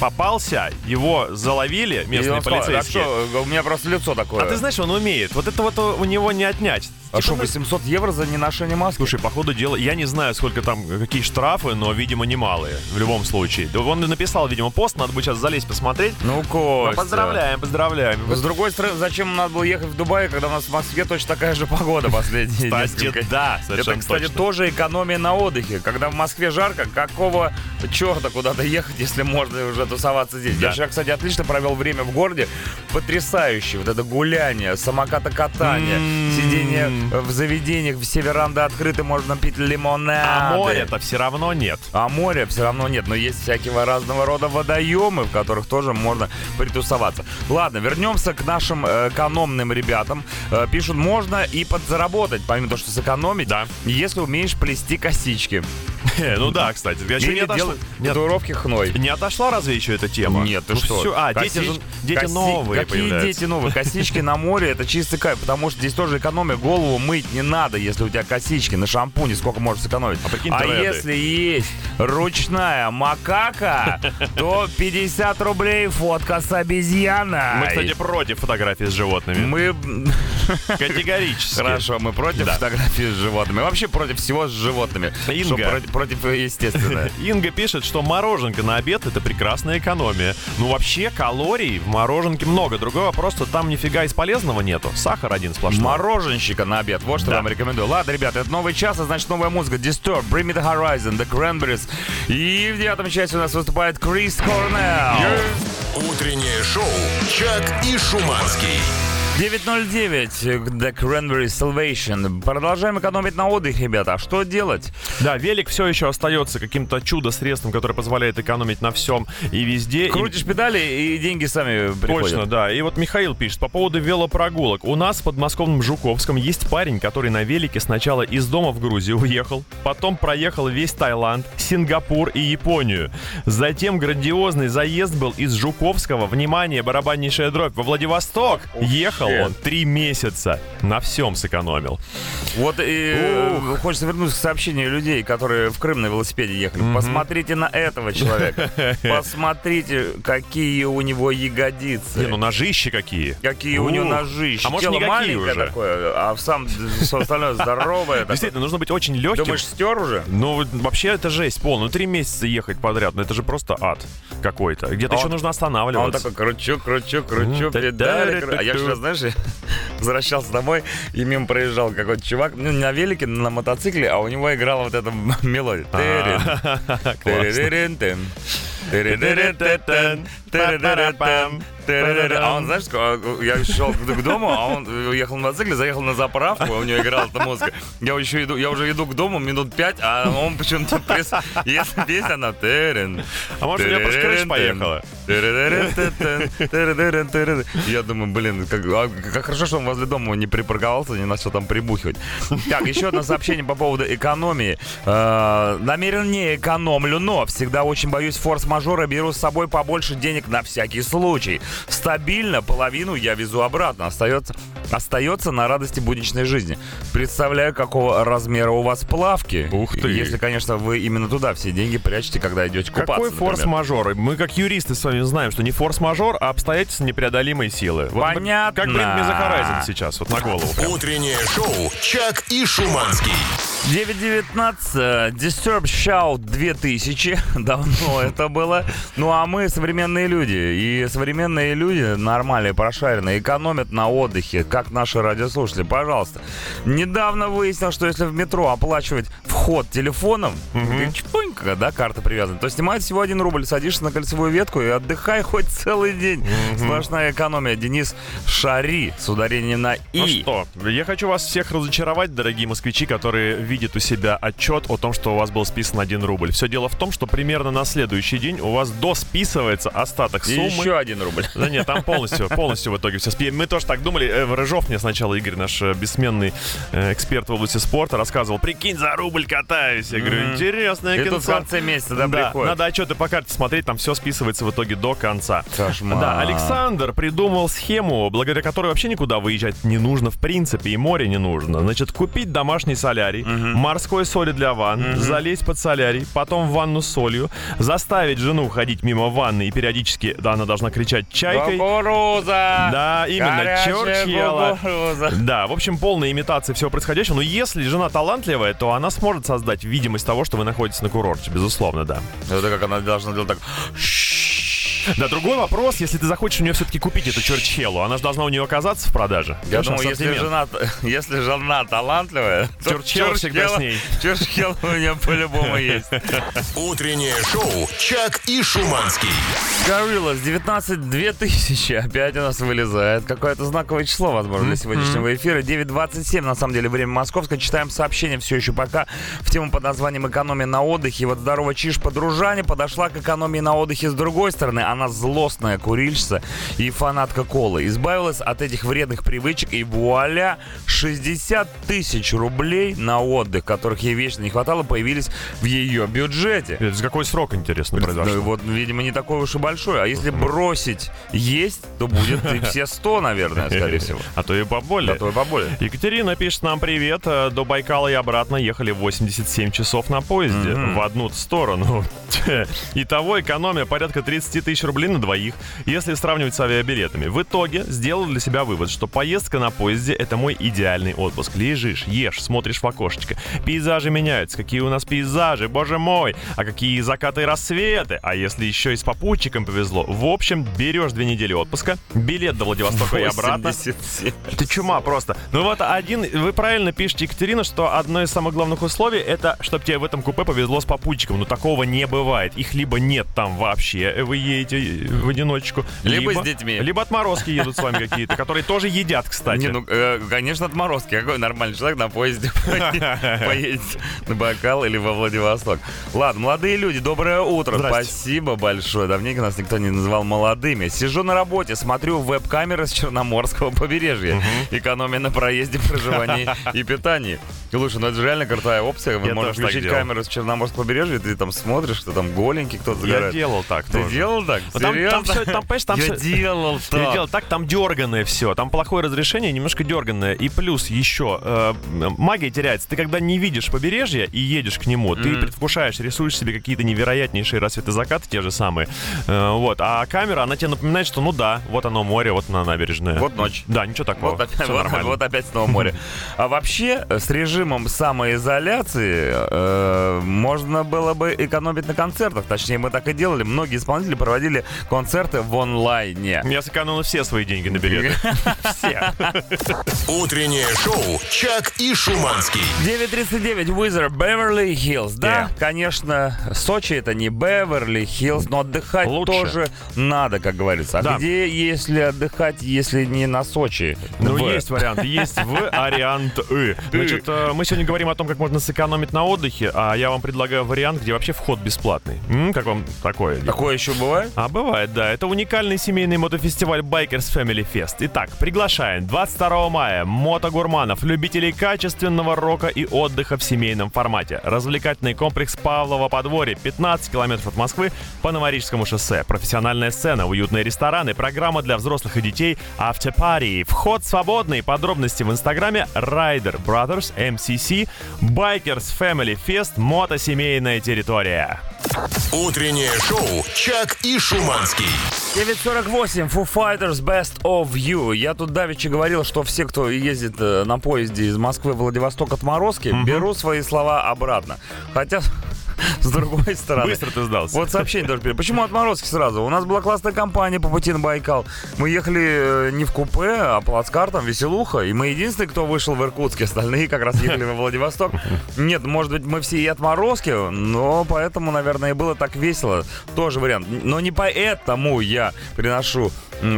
попался, его заловили И местные он сказал, так полицейские. что, у меня просто лицо такое. А ты знаешь, он умеет. Вот это вот у него не отнять. А Типа, что, ну, 800 евро за неношение маски? Слушай, по ходу дела, я не знаю, сколько там, какие штрафы, но, видимо, немалые, в любом случае. Он написал, видимо, пост, надо бы сейчас залезть посмотреть. ну, Ну, Костя. поздравляем, поздравляем. С другой стороны, зачем надо было ехать в Дубай, когда у нас в Москве точно такая же погода последние Кстати, несколько да, Это, совершенно кстати, точно. тоже экономия на отдыхе. Когда в Москве жарко, какого черта куда-то ехать, если можно уже тусоваться здесь? Да. Я вчера, кстати, отлично провел время в городе. Потрясающе. Вот это гуляние, самокатокатание, М. сидение в заведениях, все веранды открыты, можно пить лимонады. А моря-то все равно нет. А моря все равно нет, но есть всякие разного рода водоемы, в которых тоже можно притусоваться. Ладно, вернемся к нашим э, экономным ребятам. Э, пишут, можно и подзаработать, помимо того, что сэкономить, Да. если умеешь плести косички. Ну да, кстати. Я Или не отошла- татуировки хной. Не отошла разве еще эта тема? Нет, ты Ну что? А, дети, же- новые Какие дети новые? Косички на море это чистый кайф, потому что здесь тоже экономия. Голову мыть не надо, если у тебя косички. На шампуне сколько можешь сэкономить. А А если есть ручная макака, то 50 рублей фотка с обезьяной. Мы, кстати, против фотографий с животными. Мы... Категорически. Хорошо, мы против Да. фотографий с животными. Вообще против всего с животными. Инга. Против, против естественное. Инга пишет, что мороженка на обед это прекрасная экономия. Ну вообще калорий в мороженке много. Другой вопрос, что там нифига из полезного нету. Сахар один сплошной. Мороженщика на обед. Вот что Да. я вам рекомендую. Ладно, ребята, это новый час, а значит новая музыка. Disturb, Bring Me The Horizon, The Cranberries. И в девятом части у нас выступает Крис Корнелл. Утреннее шоу «Чак и Шуманский». 9.09, The Cranberries Salvation. Продолжаем экономить на отдых, ребята. А что делать? Да, велик все еще остается каким-то чудо-средством, которое позволяет экономить на всем и везде. И- Крутишь педали, и деньги сами приходят. Точно, да. И вот Михаил пишет по поводу велопрогулок. У нас в подмосковном Жуковском есть парень, который на велике сначала из дома в Грузию уехал, потом проехал весь Таиланд, Сингапур и Японию. Затем грандиозный заезд был из Жуковского, внимание, барабаннейшая дробь, во Владивосток. Ехал shit. он три месяца. На всем сэкономил. Вот и э, хочется вернуться к сообщению людей, которые в Крым на велосипеде ехали. Посмотрите на этого человека. Посмотрите, какие у него ягодицы. Не, ну ножищи какие. Какие у него Ух. ножища. А может, Тело маленькое уже? такое, а сам все остальное здоровое. Действительно, нужно быть очень легким. Думаешь, стер уже? Ну, вообще это жесть полная. Ну, три месяца ехать подряд, ну это же просто ад какой-то. Где-то А еще он- нужно А он останавливаться. такой, кручу, кручу, кручу, педали. А я вчера, знаешь, я возвращался домой, и мимо проезжал какой-то чувак, ну, не на велике, на мотоцикле, а у него играла вот эта мелодия. Тырин, А он, знаешь, а, я шел к дому, а он уехал на мотоцикле, заехал на заправку, а у него играла эта музыка. Я еще иду, я уже иду к дому минут пять, а он почему-то прис... Если песня, она тырин, А может, у меня просто крыша поехала? я думаю, блин, как, а как хорошо, что он возле дома не припарковался, не начал там прибухивать. Так, еще одно сообщение по поводу экономии. Э, намеренно не экономлю, но всегда очень боюсь форс-мажора, беру с собой побольше денег на всякий случай. Стабильно половину я везу обратно. Остается, остается на радости будничной жизни. Представляю, какого размера у вас плавки. Ух ты. Если, конечно, вы именно туда все деньги прячете, когда идете купаться. Какой форс-мажор? Мы, как юристы, с вами знаем, что не форс-мажор, а обстоятельства непреодолимой силы. Вот Понятно. Как The Horizon сейчас, вот на голову. прям. Утреннее шоу «Чак и Шуманский». 9.19, Disturb Shout 2000, давно это было. Ну а мы современные люди, и современные люди, нормальные, прошаренные, экономят на отдыхе, как наши радиослушатели. Пожалуйста. Недавно выяснил, что если в метро оплачивать вход телефоном, чпонька, да, карта привязана, то снимают всего один рубль, садишься на кольцевую ветку и отдыхай хоть целый день. Сплошная экономия. Денис Шари с ударением на «и». Ну что, я хочу вас всех разочаровать, дорогие москвичи, которые видят у себя отчет о том, что у вас был списан 1 рубль. Все дело в том, что примерно на следующий день у вас досписывается остаток И суммы. еще один рубль. Да нет, там полностью, полностью в итоге все спи. Мы тоже так думали. Э, Рыжов мне сначала, Игорь, наш э, бессменный э, эксперт в области спорта, рассказывал, прикинь, за рубль катаюсь. Я говорю, интересное И тут в кинцо». конце месяца, да, Да, приходит. надо отчеты по карте смотреть, там все списывается в итоге до конца. Кошмар. Да, Александр придумал схему, благодаря которой вообще никуда выезжать не нужно, в принципе, и море не нужно. Значит, купить домашний солярий, морской соли для ванн, залезть под солярий, потом в ванну с солью, заставить жену ходить мимо ванны и периодически, да, она должна кричать чайкой. Кукуруза! Да, именно, кукуруза. Да, в общем, полная имитация всего происходящего. Но если жена талантливая, то она сможет создать видимость того, что вы находитесь на курорте, безусловно, да. Это как она должна делать так. Да, другой вопрос, если ты захочешь у нее все-таки купить эту Чурчхелу, она же должна у нее оказаться в продаже. Я Конечно, думаю, если жена, если жена талантливая, то Чурчхела всегда с ней. Чурчхела у нее по-любому есть. Утреннее шоу «Чак и Шуманский». Gorillaz 19 2000 опять у нас вылезает. Какое-то знаковое число, возможно, для сегодняшнего эфира. 9.27, на самом деле, время московское. Читаем сообщение все еще пока в тему под названием «Экономия на отдыхе». Вот здорово чиш подружане подошла к экономии на отдыхе с другой стороны. Она злостная курильщица и фанатка колы. Избавилась от этих вредных привычек и вуаля, 60 тысяч рублей на отдых, которых ей вечно не хватало, появились в ее бюджете. Это за какой срок, интересно, Ну, произошло? вот, видимо, не такой уж и большой. А если бросить есть, то будет и все 100, наверное, скорее всего. А то и поболее. Да, то и поболее. Екатерина пишет нам привет. Э, До Байкала и обратно ехали 87 часов на поезде Мгм. в одну сторону. Итого экономия порядка 30 тысяч рублей на двоих, если сравнивать с авиабилетами. В итоге сделал для себя вывод, что поездка на поезде — это мой идеальный отпуск. Лежишь, ешь, смотришь в окошечко. Пейзажи меняются. Какие у нас пейзажи, боже мой! А какие закаты и рассветы! А если еще и с попутчиком повезло? В общем, берешь две недели отпуска, билет до Владивостока и обратно. 87. Это чума просто. Ну вот один, вы правильно пишете, Екатерина, что одно из самых главных условий это, чтобы тебе в этом купе повезло с попутчиком. Но такого не бывает. Их либо нет там вообще, вы едете в одиночку. Либо с детьми. Либо отморозки едут с вами какие-то, которые тоже едят, кстати. Не, ну, э, конечно, отморозки. Какой нормальный человек на поезде поедет на Байкал или во Владивосток. Ладно, молодые люди, доброе утро. Спасибо большое. Давненько нас никто не называл молодыми. Сижу на работе, смотрю веб-камеры с Черноморского побережья. Экономия на проезде, проживании и питании. Слушай, ну это же реально крутая опция. Вы так включить камеру с Черноморского побережья, и ты там смотришь, что там голенький кто-то Я делал так Ты делал так? Там- там всё- там, понимаешь, там Я всё- делал Я так. делал так, там дерганное все, там плохое разрешение, немножко дерганное. И плюс еще э, магия теряется. Ты когда не видишь побережье и едешь к нему, ты предвкушаешь, рисуешь себе какие-то невероятнейшие рассветы закаты, те же самые. Э, вот. А камера, она тебе напоминает, что ну да, вот оно море, вот она набережная. Вот ночь. Да, ничего такого. Вот опять, вот- нормально. вот опять снова море. А вообще, э, с режимом самоизоляции э, можно было бы экономить на концертах. Точнее, мы так и делали. Многие исполнители проводили концерты в онлайне. Я сэкономил все свои деньги на билеты. Все. Утреннее шоу «Чак и Шуманский». 9.39, Wizard, Беверли Хиллз. Да, конечно, Сочи это не Беверли Хиллз, но отдыхать Лучше. тоже надо, как говорится. А Да. где, если отдыхать, если не на Сочи? Ну, В. есть вариант. Есть в вариант «ы». Значит, э, мы сегодня говорим о том, как можно сэкономить на отдыхе, а я вам предлагаю вариант, где вообще вход бесплатный. М, как вам такое? Такое еще бывает? А бывает, да. Это уникальный семейный мотофестиваль Bikers Family Fest. Итак, приглашаем 22 мая мотогурманов, любителей качественного рока и отдыха в семейном формате. Развлекательный комплекс Павлова подворье, 15 километров от Москвы по Новорижскому шоссе. Профессиональная сцена, уютные рестораны, программа для взрослых и детей, автопарии. Вход свободный. Подробности в инстаграме Rider Brothers MCC Bikers Family Fest мотосемейная территория. Утреннее шоу «Чак и Шуманский». 9.48, Foo Fighters Best of You. Я тут давеча говорил, что все, кто ездит э, на поезде из Москвы в Владивосток отморозки, беру свои слова обратно. Хотя, с другой стороны... Быстро ты сдался. Вот сообщение перед. Почему отморозки сразу? У нас была классная компания по пути на Байкал. Мы ехали э, не в купе, а плацкартом, веселуха. И мы единственные, кто вышел в Иркутске. Остальные как раз ехали во Владивосток. Нет, может быть, мы все и отморозки, но поэтому, наверное, и было так весело. Тоже вариант. Но не поэтому я приношу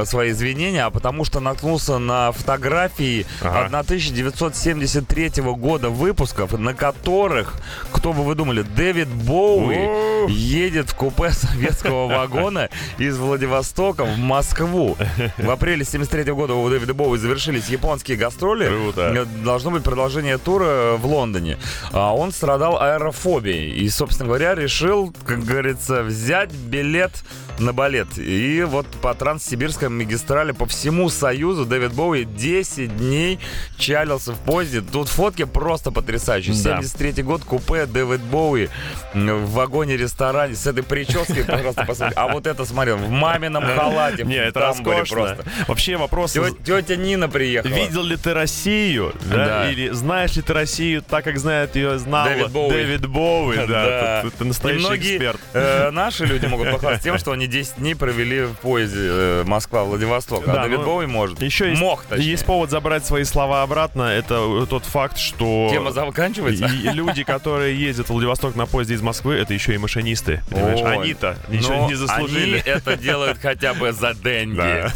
свои извинения, а потому что наткнулся на фотографии Ага. 1973 года выпусков, на которых, кто бы вы думали, Дэвид Боуи О. едет в купе советского вагона из Владивостока в Москву. В апреле 73 года у Дэвида Боуи завершились японские гастроли. Круто. Э, Должно быть продолжение тура в Лондоне. А он страдал аэрофобией. И, собственно говоря, решил, как говорится, взять билет на балет. И вот по транссибирской магистрали по всему Союзу Дэвид Боуи 10 дней чалился в поезде. Тут фотки просто потрясающие. Да. 73 год, купе Дэвид Боуи в вагоне-ресторане с этой прической просто посмотри. А вот это смотрел в мамином халате. Не, это роскошно. просто. Вообще вопрос... Тетя Нина приехала. Видел ли ты Россию? Да? Да. Или знаешь ли ты Россию так, как знает ее знал Дэвид Боуи. Дэвид Боуи? Да, Да. Ты, ты И настоящий многие эксперт. э, наши люди могут похвастаться тем, что они 10 дней провели в поезде э, Москва-Владивосток. Да, а Дэвид ну, Боуи может. Еще есть, Мог, точнее. есть повод забрать свои слова обратно. Это э, тот факт, что... Тема заканчивается? люди, которые ездят в Владивосток на поезде из Москвы, это еще и машинисты. Понимаешь? Ой. Они-то ничего не заслужили. Они это делают хотя бы за деньги.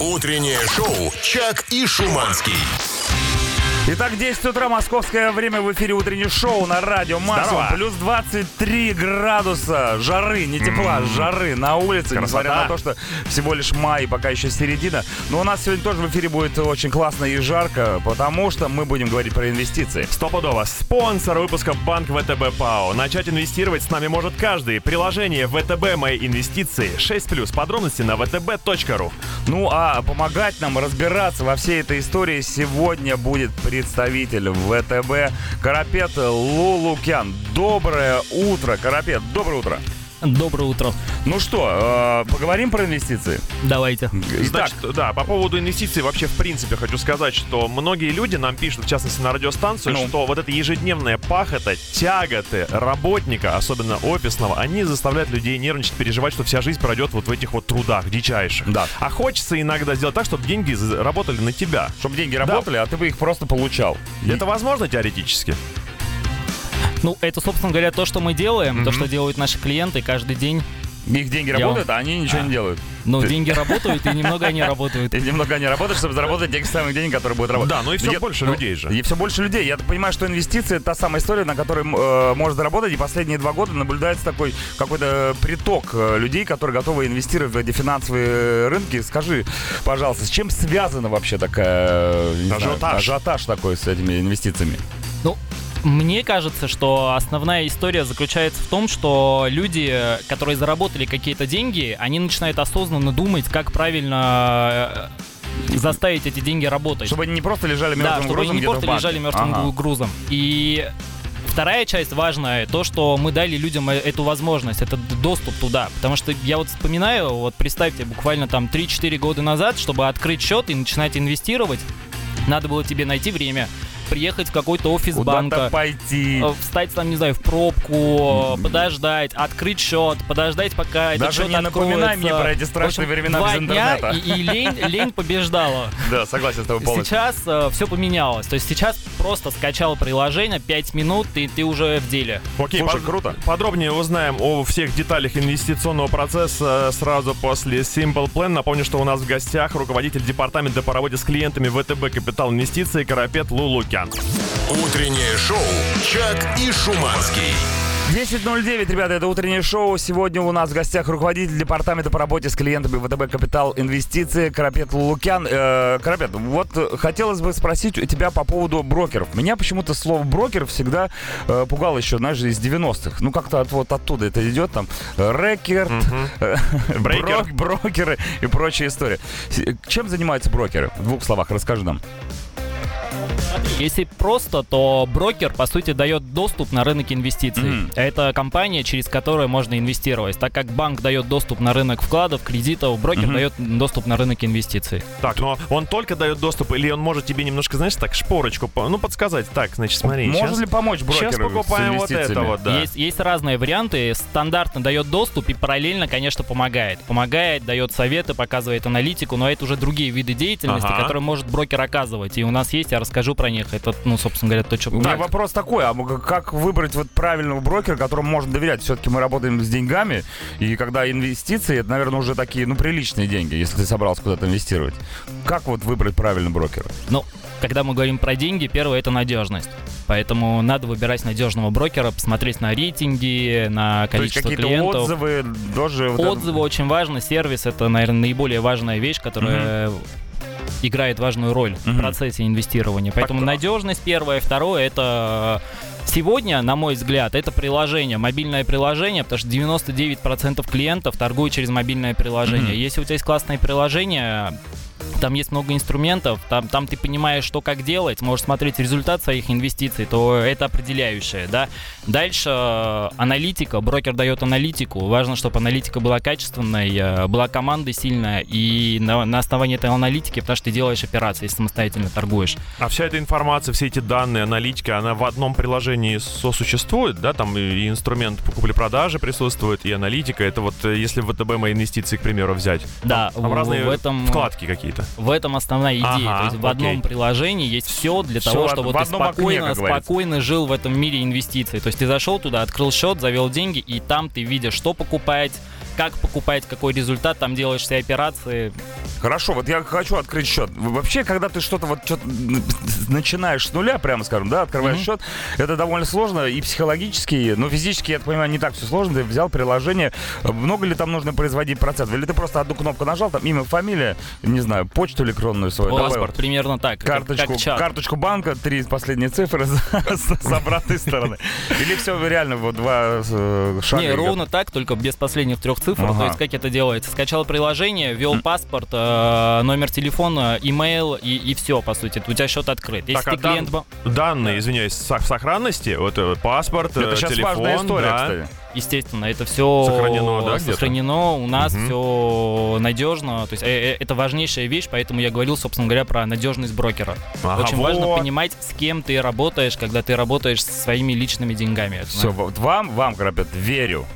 Утреннее шоу «Чак и Шуманский». Итак, 10 утра, московское время, в эфире утреннее шоу на радио Максимум. Плюс 23 градуса жары, не тепла, жары на улице, Красота. несмотря на то, что всего лишь май, пока еще середина. Но у нас сегодня тоже в эфире будет очень классно и жарко, потому что мы будем говорить про инвестиции. Стопудово. Спонсор выпуска Банк ВТБ ПАО. Начать инвестировать с нами может каждый. Приложение ВТБ Мои инвестиции 6+. Подробности на vtb.ru. Ну а помогать нам разбираться во всей этой истории сегодня будет представитель ВТБ Карапет Лулукян. Доброе утро, Карапет, доброе утро. Доброе утро. Ну что, э, поговорим про инвестиции? Давайте. Итак, Значит, да, по поводу инвестиций вообще в принципе хочу сказать, что многие люди нам пишут, в частности на радиостанцию, Ну. что вот эта ежедневная пахота, тяготы работника, особенно офисного, они заставляют людей нервничать, переживать, что вся жизнь пройдет вот в этих вот трудах дичайших. Да. А хочется иногда сделать так, чтобы деньги работали на тебя. чтобы деньги работали, а ты бы их просто получал. Это возможно теоретически? Ну, это, собственно говоря, то, что мы делаем, то, Мгм. что делают наши клиенты каждый день. Их деньги Я работают, а они ничего не делают. Но Ты- деньги работают, и немного они работают. И немного не работают, чтобы заработать тех самых денег, которые будут работать. Да, ну и все Я- больше ну, людей же. И все больше людей. Я так понимаю, что инвестиции это та самая история, на которой э, можно заработать. И последние два года наблюдается такой какой-то приток э, людей, которые готовы инвестировать в эти финансовые рынки. Скажи, пожалуйста, с чем связана вообще такая не знаю, Ажиотаж. ажиотаж такой с этими инвестициями? Мне кажется, что основная история заключается в том, что люди, которые заработали какие-то деньги, они начинают осознанно думать, как правильно э, заставить эти деньги работать. Чтобы они не просто лежали мертвым Да, чтобы грузом они не просто лежали мертвым Ага. грузом. И вторая часть важная, то, что мы дали людям э- эту возможность, этот доступ туда. Потому что я вот вспоминаю, вот представьте, буквально там 3-4 года назад, чтобы открыть счет и начинать инвестировать, надо было тебе найти время, приехать в какой-то офис Куда-то банка, пойти. э, встать там, не знаю, в пробку, подождать, открыть счет, подождать, пока этот Даже счет не напоминай откроется. мне про эти страшные В общем, времена два без дня, интернета. и, и лень, лень побеждала. Да, согласен с тобой полностью. Сейчас все поменялось. То есть сейчас просто скачал приложение, 5 минут, и ты уже в деле. Окей, Слушай, под- круто. Подробнее узнаем о всех деталях инвестиционного процесса сразу после Simple Plan. Напомню, что у нас в гостях руководитель департамента по работе с клиентами ВТБ Капитал Инвестиции Карапет Лулукян. Утреннее шоу «Чак и Шуманский». 10.09, ребята, это утреннее шоу. Сегодня у нас в гостях руководитель департамента по работе с клиентами ВТБ Капитал Инвестиции Карапет Лукян. Э, Карапет, вот хотелось бы спросить у тебя по поводу брокеров. Меня почему-то слово брокер всегда э, пугало еще, знаешь, из 90-х. Ну, как-то от, вот оттуда это идет, там, рекерд, э, брокеры и прочая история. Чем занимаются брокеры? В двух словах расскажи нам. Если просто, то брокер, по сути, дает доступ на рынок инвестиций. Мгм. Это компания, через которую можно инвестировать. Так как банк дает доступ на рынок вкладов, кредитов, брокер Мгм. дает доступ на рынок инвестиций. Так, но он только дает доступ, или он может тебе немножко, знаешь, так, шпорочку, по- ну, подсказать. Так, значит, смотри, Можно щас- ли помочь брокеру Сейчас покупаем с вот это вот, да. Есть, есть разные варианты. Стандартно дает доступ и параллельно, конечно, помогает. Помогает, дает советы, показывает аналитику, но это уже другие виды деятельности, Ага. которые может брокер оказывать. И у нас есть, я расскажу про них. Это, ну, собственно говоря, то, что... У меня вопрос такой, а как выбрать вот правильного брокера, которому можно доверять? Все-таки мы работаем с деньгами, и когда инвестиции, это, наверное, уже такие, ну, приличные деньги, если ты собрался куда-то инвестировать. Как вот выбрать правильный брокера? Ну, когда мы говорим про деньги, первое это надежность. Поэтому надо выбирать надежного брокера, посмотреть на рейтинги, на То есть количество какие-то клиентов. отзывы, тоже... вот это- Отзывы очень важно, сервис это, наверное, наиболее важная вещь, которая играет важную роль Мгм. в процессе инвестирования. Поэтому Так, надежность первое, второе это Сегодня, на мой взгляд, это приложение, мобильное приложение, потому что 99% клиентов торгуют через мобильное приложение. Мгм. Если у тебя есть классное приложение, там есть много инструментов, там, там ты понимаешь, что как делать, можешь смотреть результат своих инвестиций, то это определяющее, да. Дальше э, аналитика, брокер дает аналитику, важно, чтобы аналитика была качественной, э, была команда сильная, и на, на основании этой аналитики, потому что ты делаешь операции, если самостоятельно торгуешь. А вся эта информация, все эти данные, аналитика, она в одном приложении сосуществует, да? Там и инструмент покупли-продажи присутствует, и аналитика. Это вот э, если в ВТБ мои инвестиции, к примеру, взять. Да, Там в- разные в этом- вкладки какие-то. В этом основная идея. Ага, То есть в окей. одном приложении есть все для Всё того, чтобы ты окне, спокойно, говорится. спокойно жил в этом мире инвестиций. То есть ты зашел туда, открыл счет, завел деньги, и там ты видишь, что покупать, как покупать, какой результат, там делаешь все операции. Хорошо, вот я хочу открыть счет. Вообще, когда ты что-то вот что-то начинаешь с нуля, прямо скажем, да, открываешь Мгм. счет, это довольно сложно и психологически, но физически, я так понимаю, не так все сложно. Ты взял приложение, много ли там нужно производить процентов? Или ты просто одну кнопку нажал, там имя, фамилия, не знаю, почту электронную свою, Вот добавил? примерно так. Карточку, как карточку банка, три последние цифры с, обратной стороны. Или все реально вот два э, шага. Не, ровно так, только без последних трех цифр, Ага. то есть как это делается. Скачал приложение, ввел паспорт, э, номер телефона, имейл и, и все, по сути. У тебя счет открыт. Если Так, а ты клиент... дан- Данные, извиняюсь, в сохранности, вот э, паспорт, Это э, сейчас телефон, важная история, да. кстати. Естественно, это все Сохранено, да, сохранено, у нас Мгм. все надежно. То есть э, э, это важнейшая вещь, поэтому я говорил, собственно говоря, про надежность брокера. Ага, Очень важно вот. понимать, с кем ты работаешь, когда ты работаешь со своими личными деньгами. Все, вот вам, вам, Карапет, верю.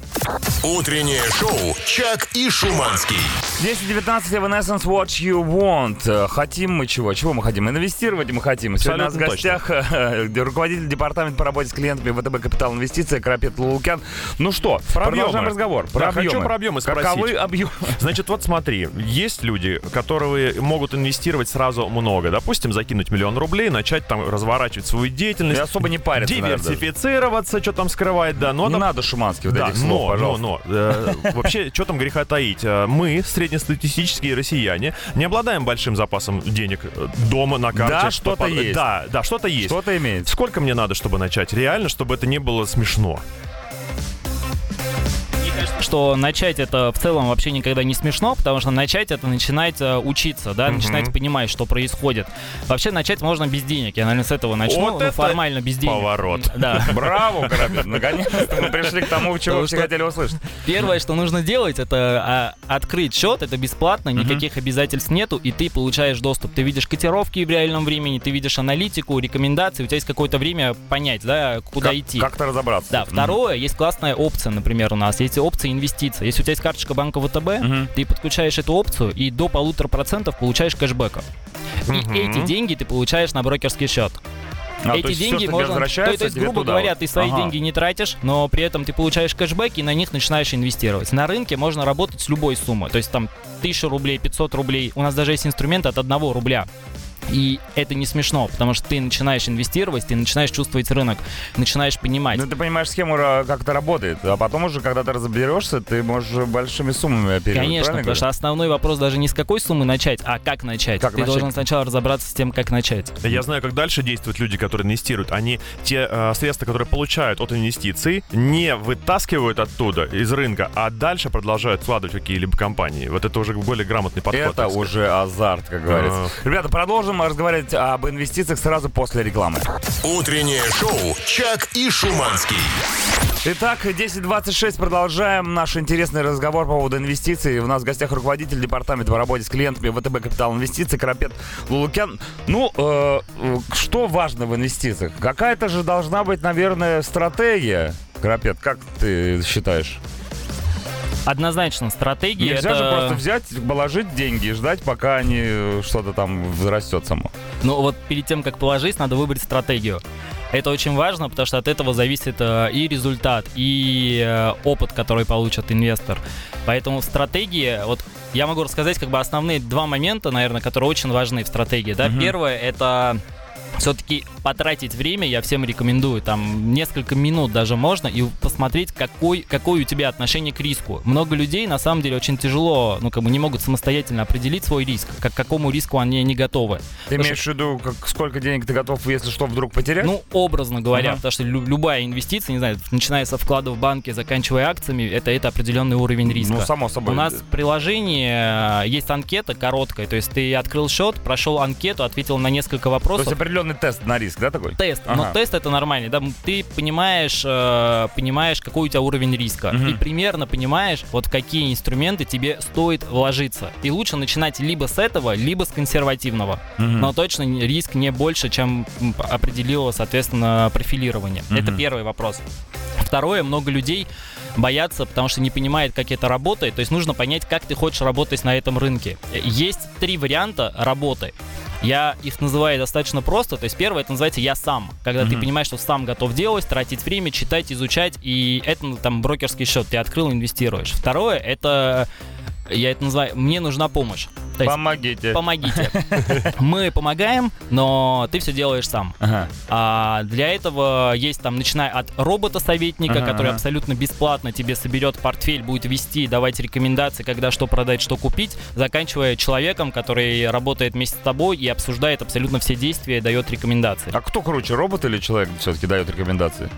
Утреннее шоу «Чак и Шуманский». 10.19 Evanescence What You Want. Э, Хотим мы чего? Чего мы хотим? Инвестировать мы хотим. Сегодня у нас в Абсолютно гостях э, руководитель департамента по работе с клиентами ВТБ Капитал Инвестиции Карапет Лулукян. Ну что, Про продолжаем объемы. разговор. Да, Про хочу объемы. про объемы спросить. Каковы объемы? Значит, вот смотри, есть люди, которые могут инвестировать сразу много. Допустим, закинуть миллион рублей, начать там разворачивать свою деятельность. И особо не париться, наверное. Диверсифицироваться, что там скрывать, да. Но Не там- надо шуманских вот да, этих слов, но, пожалуйста. но, но, э, вообще, что там греха таить? Э, Мы, среднестатистические россияне, не обладаем большим запасом денег э, дома на карте. Да, что-то есть. Да, да, что-то есть. Что-то имеется. Сколько мне надо, чтобы начать? Реально, чтобы это не было смешно. Что начать это в целом вообще никогда не смешно, потому что начать это начинать э, учиться, да, начинать понимать, что происходит. Вообще начать можно без денег. Я, наверное, с этого начну. Вот ну, это формально без денег. поворот. Да. Браво, Карапет. Наконец-то мы пришли к тому, чего все хотели услышать. Первое, что нужно делать, это а, открыть счет, это бесплатно, никаких обязательств нету, и ты получаешь доступ. Ты видишь котировки в реальном времени, ты видишь аналитику, рекомендации, у тебя есть какое-то время понять, да, куда идти. Как-то разобраться. Да, второе, есть классная опция, например, у нас, есть опция инвестиций. Если у тебя есть карточка банка ВТБ, Мгм. ты подключаешь эту опцию и до полутора процентов получаешь кэшбэка. И Мгм. эти деньги ты получаешь на брокерский счет. А, то эти есть всё, деньги можно... То, возвращается, то есть, тебе грубо туда говоря, вот. ты свои Ага. деньги не тратишь, но при этом ты получаешь кэшбэк и на них начинаешь инвестировать. На рынке можно работать с любой суммы. То есть там 1000 рублей, 500 рублей. У нас даже есть инструмент от 1 рубля. И это не смешно, потому что ты начинаешь инвестировать, ты начинаешь чувствовать рынок, начинаешь понимать. Ну, ты понимаешь схему, как это работает. А потом уже, когда ты разберешься, ты можешь большими суммами оперировать. Конечно, потому что говорю? основной вопрос даже не с какой суммы начать, а как начать. Как ты начать? должен сначала разобраться с тем, как начать. Я знаю, как дальше действуют люди, которые инвестируют. Они те э, средства, которые получают от инвестиций, не вытаскивают оттуда из рынка, а дальше продолжают вкладывать в какие-либо компании. Вот это уже более грамотный подход. Это уже азарт, как говорится. Ребята, продолжим разговаривать об инвестициях сразу после рекламы. Утреннее шоу «Чак и Шуманский». Итак, 10.26 продолжаем наш интересный разговор по поводу инвестиций. У нас в гостях руководитель департамента по работе с клиентами ВТБ Капитал Инвестиций Карапет Лулукян. Ну, э, э, что важно в инвестициях? Какая-то же должна быть, наверное, стратегия. Карапет, как ты считаешь? Однозначно, стратегия Нельзя это... же просто взять, положить деньги и ждать, пока они э, что-то там взрастет само. Ну вот перед тем, как положить, надо выбрать стратегию. Это очень важно, потому что от этого зависит э, и результат, и э, опыт, который получит инвестор. Поэтому в стратегии, вот я могу рассказать как бы основные два момента, наверное, которые очень важны в стратегии. Да? Мгм. Первое это все-таки потратить время, я всем рекомендую, там несколько минут даже можно, и посмотреть, какой, какое у тебя отношение к риску. Много людей, на самом деле, очень тяжело, ну, как бы не могут самостоятельно определить свой риск, как, к какому риску они не готовы. Ты Потому имеешь в виду, как, сколько денег ты готов, если что, вдруг потерять? Ну, образно говоря, Ага. потому что лю- любая инвестиция, не знаю, начиная со вклада в банке, заканчивая акциями, это, это определенный уровень риска. Ну, само собой. У нас в приложении э, есть анкета короткая, то есть ты открыл счет, прошел анкету, ответил на несколько То вопросов. есть определенный тест на риск, да, такой? Тест, Ага. но тест это нормально, да, ты понимаешь, э, понимаешь, какой у тебя уровень риска, Мгм. и примерно понимаешь, вот какие инструменты тебе стоит вложиться. И лучше начинать либо с этого, либо с консервативного. Мгм. Но точно риск не больше, чем определило, соответственно, профилирование. Мгм. Это первый вопрос. Второе, много людей боятся, потому что не понимают, как это работает. То есть нужно понять, как ты хочешь работать на этом рынке. Есть три варианта работы. Я их называю достаточно просто. То есть первое, это называется «я сам». Когда ты Мгм. понимаешь, что сам готов делать, тратить время, читать, изучать. И это ну, там брокерский счет. Ты открыл, инвестируешь. Второе, это... Я это называю «мне нужна помощь». То есть Помогите. помогите. Мы помогаем, но ты все делаешь сам. Ага. А для этого есть там, начиная от робота-советника, Ага, который ага. абсолютно бесплатно тебе соберет портфель, будет вести, давать рекомендации, когда что продать, что купить, заканчивая человеком, который работает вместе с тобой и обсуждает абсолютно все действия, дает рекомендации. А кто круче, робот или человек все-таки дает рекомендации?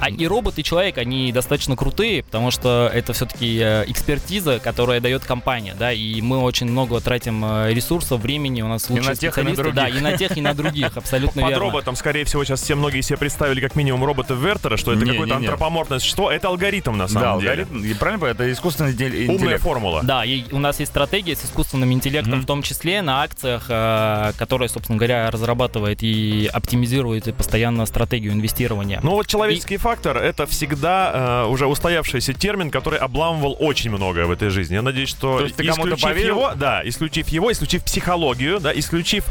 А и робот, и человек, они достаточно крутые, потому что это все-таки экспертиза, которая дает компания, да, и мы очень много тратим э, ресурсов, времени, у нас лучшие на тех, и на специалисты. да, и на тех, и на других, абсолютно Под верно. роботом, скорее всего, сейчас все многие себе представили как минимум робота Вертера, что это Не, какое-то антропоморфное существо. Это алгоритм на Да, самом деле. алгоритм, и правильно, это искусственный интелле- Умная интеллект. формула. Да, и у нас есть стратегия с искусственным интеллектом, Мгм. в том числе на акциях, э, которая, собственно говоря, разрабатывает и оптимизирует и постоянно стратегию инвестирования. Ну вот человеческий фактор это всегда э, уже устоявшийся термин, который обламывал очень многое в этой жизни. Я надеюсь, что То есть ты кому-то исключив его, да, исключив его, исключив психологию, да, исключив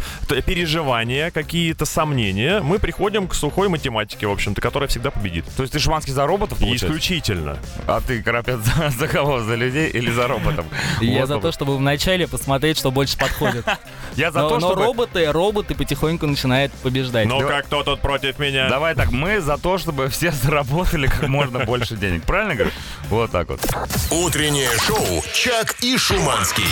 переживания, какие-то сомнения, мы приходим к сухой математике, в общем-то, которая всегда победит. То есть ты Шманский за роботов, получается? исключительно. А ты, Карапет, за, за кого? За людей или за роботов? Я за то, чтобы вначале посмотреть, что больше подходит. Я за то, чтобы... роботы, роботы потихоньку начинают побеждать. Ну как кто тут против меня? Давай так, мы за то, чтобы все заработали как можно больше денег. Правильно говорю? Вот так вот. Утреннее шоу «Чак и Шуманский».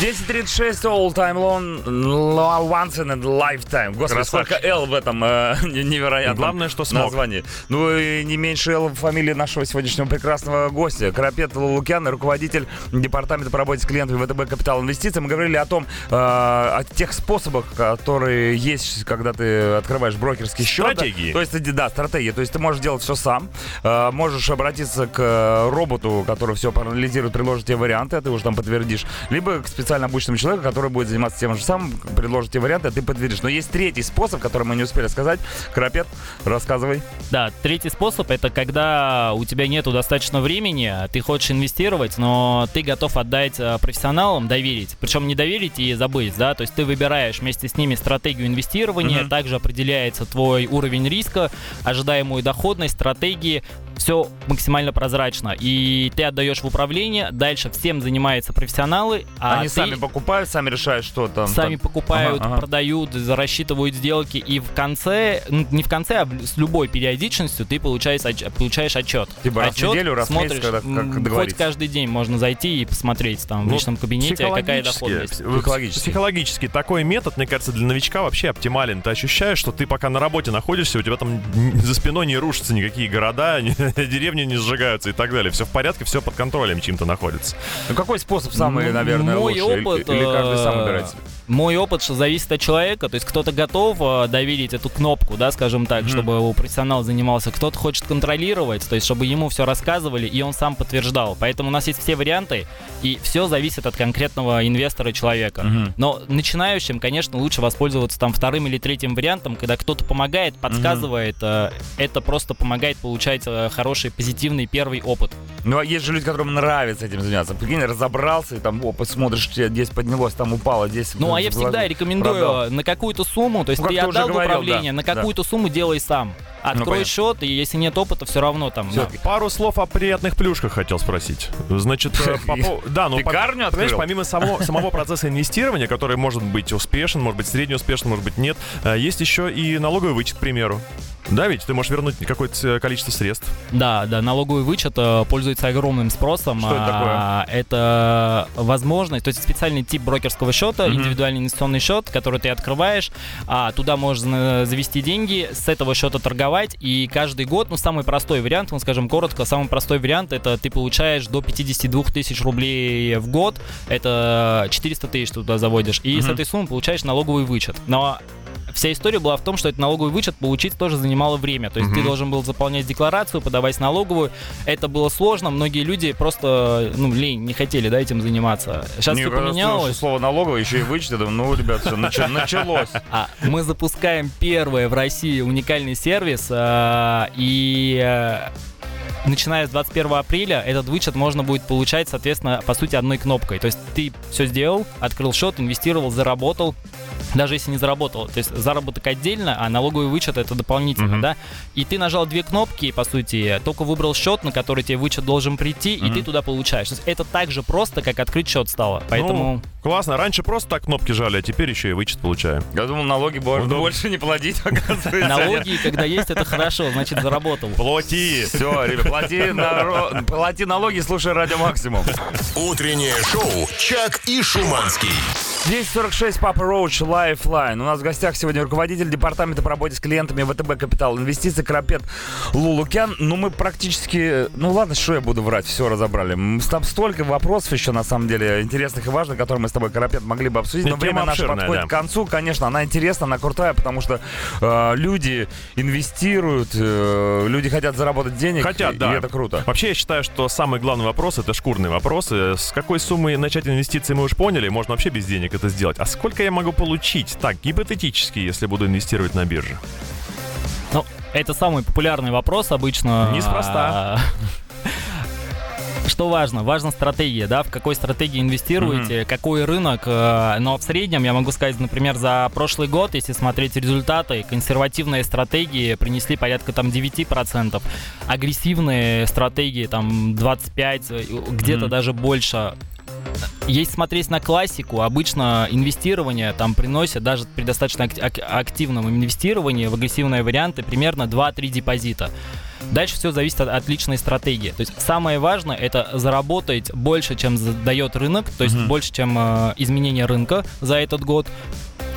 10.36 All Time Long Once in a Lifetime. Господи, Красавчик. сколько L в этом э, не- невероятном Главное, что смог. названии. Ну и не меньше L в фамилии нашего сегодняшнего прекрасного гостя. Карапет Лукян, руководитель департамента по работе с клиентами ВТБ Капитал Инвестиций. Мы говорили о том, э, о тех способах, которые есть, когда ты открываешь брокерский счет. Стратегии. То есть, да, стратегия. То есть ты можешь делать все сам. Э, можешь обратиться к э, роботу, который все проанализирует, предложит тебе варианты, ты уже там подтвердишь. Либо к специально обученному человеку, который будет заниматься тем же самым, предложит тебе варианты, а ты подтвердишь. Но есть третий способ, который мы не успели сказать. Карапет, рассказывай. Да, третий способ это когда у тебя нету достаточно времени, ты хочешь инвестировать, но ты готов отдать э, профессионалам, доверить. Причем не доверить и забыть, да, то есть ты выбираешь вместе с ними стратегию инвестирования, Мгм. также определяется твой уровень риска, ожидаемую доходность, стратегии, все максимально прозрачно. И ты отдаешь в управление, дальше всем занимаются профессионалы, а Они ты- сами покупают, сами решают, что там. Сами там. покупают, Ага, ага. продают, за- рассчитывают сделки, и в конце, ну, не в конце, а в- с любой периодичностью ты получаешь, отч- получаешь отчет. Типа раз в отчет неделю, раз в месяц, смотришь, когда- как хоть каждый день можно зайти и посмотреть там в Ну, личном кабинете, какая доходность. пс- Психологически. Психологически такой метод, мне кажется, для новичка вообще оптимален. Ты ощущаешь, что ты пока на работе находишься, у тебя там за спиной не рушатся никакие города, деревни не сжигаются и так далее. Все в порядке, все под контролем чем-то находится. Ну какой способ самый, наверное, мой лучший? Или- опыт, Или каждый сам э, выбирает себе? Мой опыт, что зависит от человека, то есть кто-то готов э, доверить эту кнопку, да, скажем так, Мгм. чтобы у профессионал занимался, кто-то хочет контролировать, то есть чтобы ему все рассказывали и он сам подтверждал. Поэтому у нас есть все варианты, и все зависит от конкретного инвестора человека. Мгм. Но начинающим, конечно, лучше воспользоваться там вторым или третьим вариантом, когда кто-то помогает, подсказывает, э, это просто помогает получать э, хороший, позитивный первый опыт. Ну, а есть же люди, которым нравится этим заняться. Прикинь, разобрался, и там, опа, смотришь, тебе здесь поднялось, там упало, здесь... Ну, а я всегда рекомендую продал. на какую-то сумму, то есть Ну, ты как ты отдал в говорил, управление, да, на да. какую-то сумму делай сам. Открой понятно. счет, и если нет опыта, все равно там. Всё. да. Пару слов о приятных плюшках хотел спросить. Значит, э, да, ну, Пекарню помимо самого, самого процесса инвестирования, который может быть успешен, может быть средне успешен, может быть нет, э, есть еще и налоговый вычет, к примеру. Да, ведь ты можешь вернуть какое-то э, количество средств. Да, да, налоговый вычет э, пользуется огромным спросом. Что это такое? А, Это возможность, то есть специальный тип брокерского счета, Мгм. индивидуальный инвестиционный счет, который ты открываешь, а туда можно завести деньги, с этого счета торговать, и каждый год, ну, самый простой вариант, ну, скажем коротко, самый простой вариант, это ты получаешь до 52 тысяч рублей в год, это 400 тысяч туда заводишь, и с Мгм. этой суммы получаешь налоговый вычет. Но Вся история была в том, что этот налоговый вычет получить тоже занимало время. То есть ты Мгм. должен был заполнять декларацию, подавать налоговую. Это было сложно. Многие люди просто, ну, лень, не хотели, да, этим заниматься. Сейчас Не, все поменялось. слово налоговое, еще и вычет, ну, ребят, все, началось. А мы запускаем первый в России уникальный сервис, а, и а, начиная с 21 апреля этот вычет можно будет получать, соответственно, по сути, одной кнопкой. То есть ты все сделал, открыл счет, инвестировал, заработал, даже если не заработал. То есть заработок отдельно, а налоговый вычет это дополнительно, Мгм. да? И ты нажал две кнопки, по сути, только выбрал счет, на который тебе вычет должен прийти, и Мгм. ты туда получаешь. То есть это так же просто, как открыть счет стало. Поэтому... Ну, классно. Раньше просто так кнопки жали, а теперь еще и вычет получаем. Я думал, налоги можно Удобно. больше не платить, оказывается. Налоги, когда есть, это хорошо, значит, заработал. Плати! Все, ребят, плати, наро- плати налоги, слушай радио максимум. Утреннее шоу «Чак и Шуманский». 1046 Папа Роуч Lifeline. У нас в гостях сегодня руководитель департамента по работе с клиентами ВТБ Капитал Инвестиций Крапет Лулукян. Ну, мы практически... Ну, ладно, что я буду врать, все разобрали. Там столько вопросов еще, на самом деле, интересных и важных, которые мы с тобой, Крапет, могли бы обсудить. Но Тема время наше подходит да. к концу. Конечно, она интересна, она крутая, потому что э, люди инвестируют, э, люди хотят заработать денег. Хотят, и да. это круто. Вообще, я считаю, что самый главный вопрос это шкурные вопросы. С какой суммы начать инвестиции мы уж поняли, можно вообще без денег это сделать. А сколько я могу получить? Так, гипотетически, если буду инвестировать на бирже. Ну, это самый популярный вопрос обычно. Неспроста. Что важно? Важна стратегия, да, в какой стратегии инвестируете, какой рынок. э, Но в среднем, я могу сказать, например, за прошлый год, если смотреть результаты, консервативные стратегии принесли порядка там 9%, агрессивные стратегии там 25, э, где-то даже больше. Если смотреть на классику, обычно инвестирование там приносит, даже при достаточно ак- ак- активном инвестировании в агрессивные варианты, примерно 2-3 депозита. Дальше все зависит от, от личной стратегии. То есть самое важное это заработать больше, чем дает рынок, то есть Мгм. больше, чем э, изменение рынка за этот год.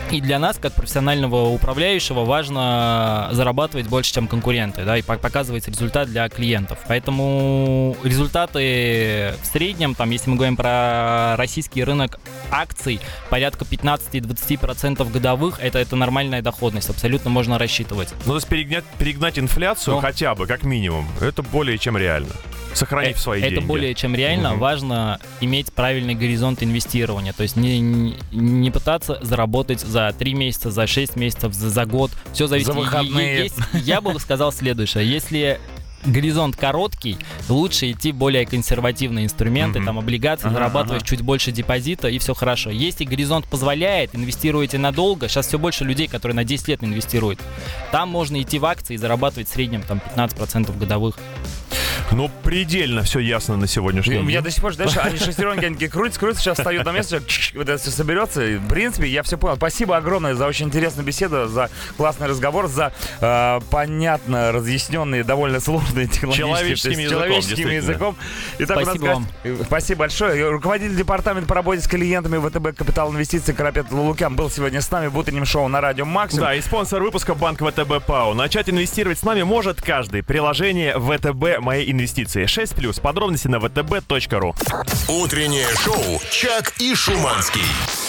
И для нас, как профессионального управляющего, важно зарабатывать больше, чем конкуренты, да, и по- показывать результат для клиентов. Поэтому результаты в среднем, там, если мы говорим про российский рынок акций, порядка 15-20% годовых, это, это нормальная доходность, абсолютно можно рассчитывать. Ну, то есть перегнать, перегнать инфляцию Ну. хотя бы, как минимум, это более чем реально. Сохранив Э, свои это деньги. более чем реально. Мгм. Важно иметь правильный горизонт инвестирования. То есть не, не, пытаться заработать за 3 месяца, за 6 месяцев, за, за год. Все зависит. За выходные. есть- я бы сказал следующее. Если горизонт короткий, лучше идти более консервативные инструменты, Мгм. там облигации, Ага, зарабатывать ага. чуть больше депозита, и все хорошо. Если горизонт позволяет, инвестируете надолго, сейчас все больше людей, которые на 10 лет инвестируют, там можно идти в акции и зарабатывать в среднем там 15% годовых. Ну, предельно все ясно на сегодняшний У день. меня до сих пор, знаешь, они шестеренки, они крутятся, крутятся, сейчас встают на место, вот это все соберется. И, В принципе, я все понял. Спасибо огромное за очень интересную беседу, за классный разговор, за э, понятно разъясненные, довольно сложные технологические, Человеческим языком, человеческим языком. Итак, нас Спасибо вам. Спасибо большое. Руководитель департамента по работе с клиентами ВТБ Капитал Инвестиций Карапет Лулукян был сегодня с нами в утреннем шоу на радио Максимум. Да, и спонсор выпуска Банк ВТБ ПАО. Начать инвестировать с нами может каждый. Приложение ВТБ «Мои инвестиции». 6+. Подробности на vtb.ru. Утреннее шоу «Чак и Шуманский».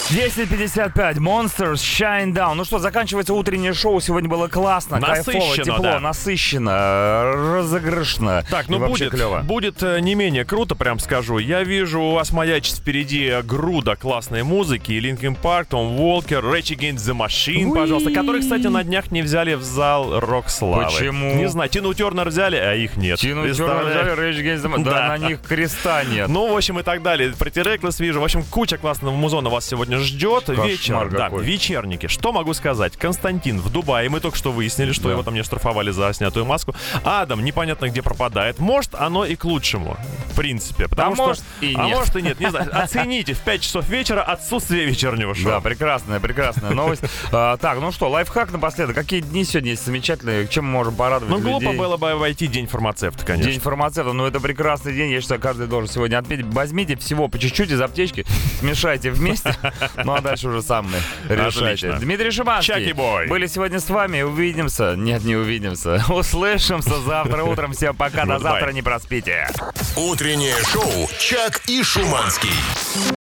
10.55, Monsters, Shine Down. Ну что, заканчивается утреннее шоу. Сегодня было классно, кайфово, Насыщенно, тепло, да. насыщенно, разыгрышно. Так, ну будет, клево. будет э, не менее круто, прям скажу. Я вижу, у вас маячит впереди груда классной музыки. Linkin Park, Том Волкер, Rage Against the Machine, Уи. пожалуйста. Которые, кстати, на днях не взяли в зал Рок Славы. Почему? Не знаю, Тину Тернер взяли, а их нет. Тину Представляешь? Тернер, Rage Against the Machine. Да, на них креста нет. Ну, в общем, и так далее. Pretty Reckless вижу. В общем, куча классного музона вас сегодня ждет. Вечер, да, вечерники. Что могу сказать? Константин в Дубае. Мы только что выяснили, что его там не штрафовали за снятую маску. Адам непонятно где пропадает. Может, оно и к лучшему. В принципе. Потому А что... может и а нет. может и нет. Не знаю. Оцените в 5 часов вечера отсутствие вечернего шоу. Да, прекрасная, прекрасная новость. А, так, ну что, лайфхак напоследок. Какие дни сегодня есть замечательные? Чем мы можем порадовать Ну, глупо людей? было бы войти день фармацевта, конечно. День фармацевта, ну это прекрасный день, я считаю, каждый должен сегодня отметить. Возьмите всего по чуть-чуть из аптечки, смешайте вместе, ну а дальше уже сами решайте. Дмитрий Шиманский Чаки-бой. были сегодня с вами, увидимся, нет, не увидимся, услышимся завтра утром, всем пока, до завтра, не проспите. Утреннее шоу «Чак и Шуманский».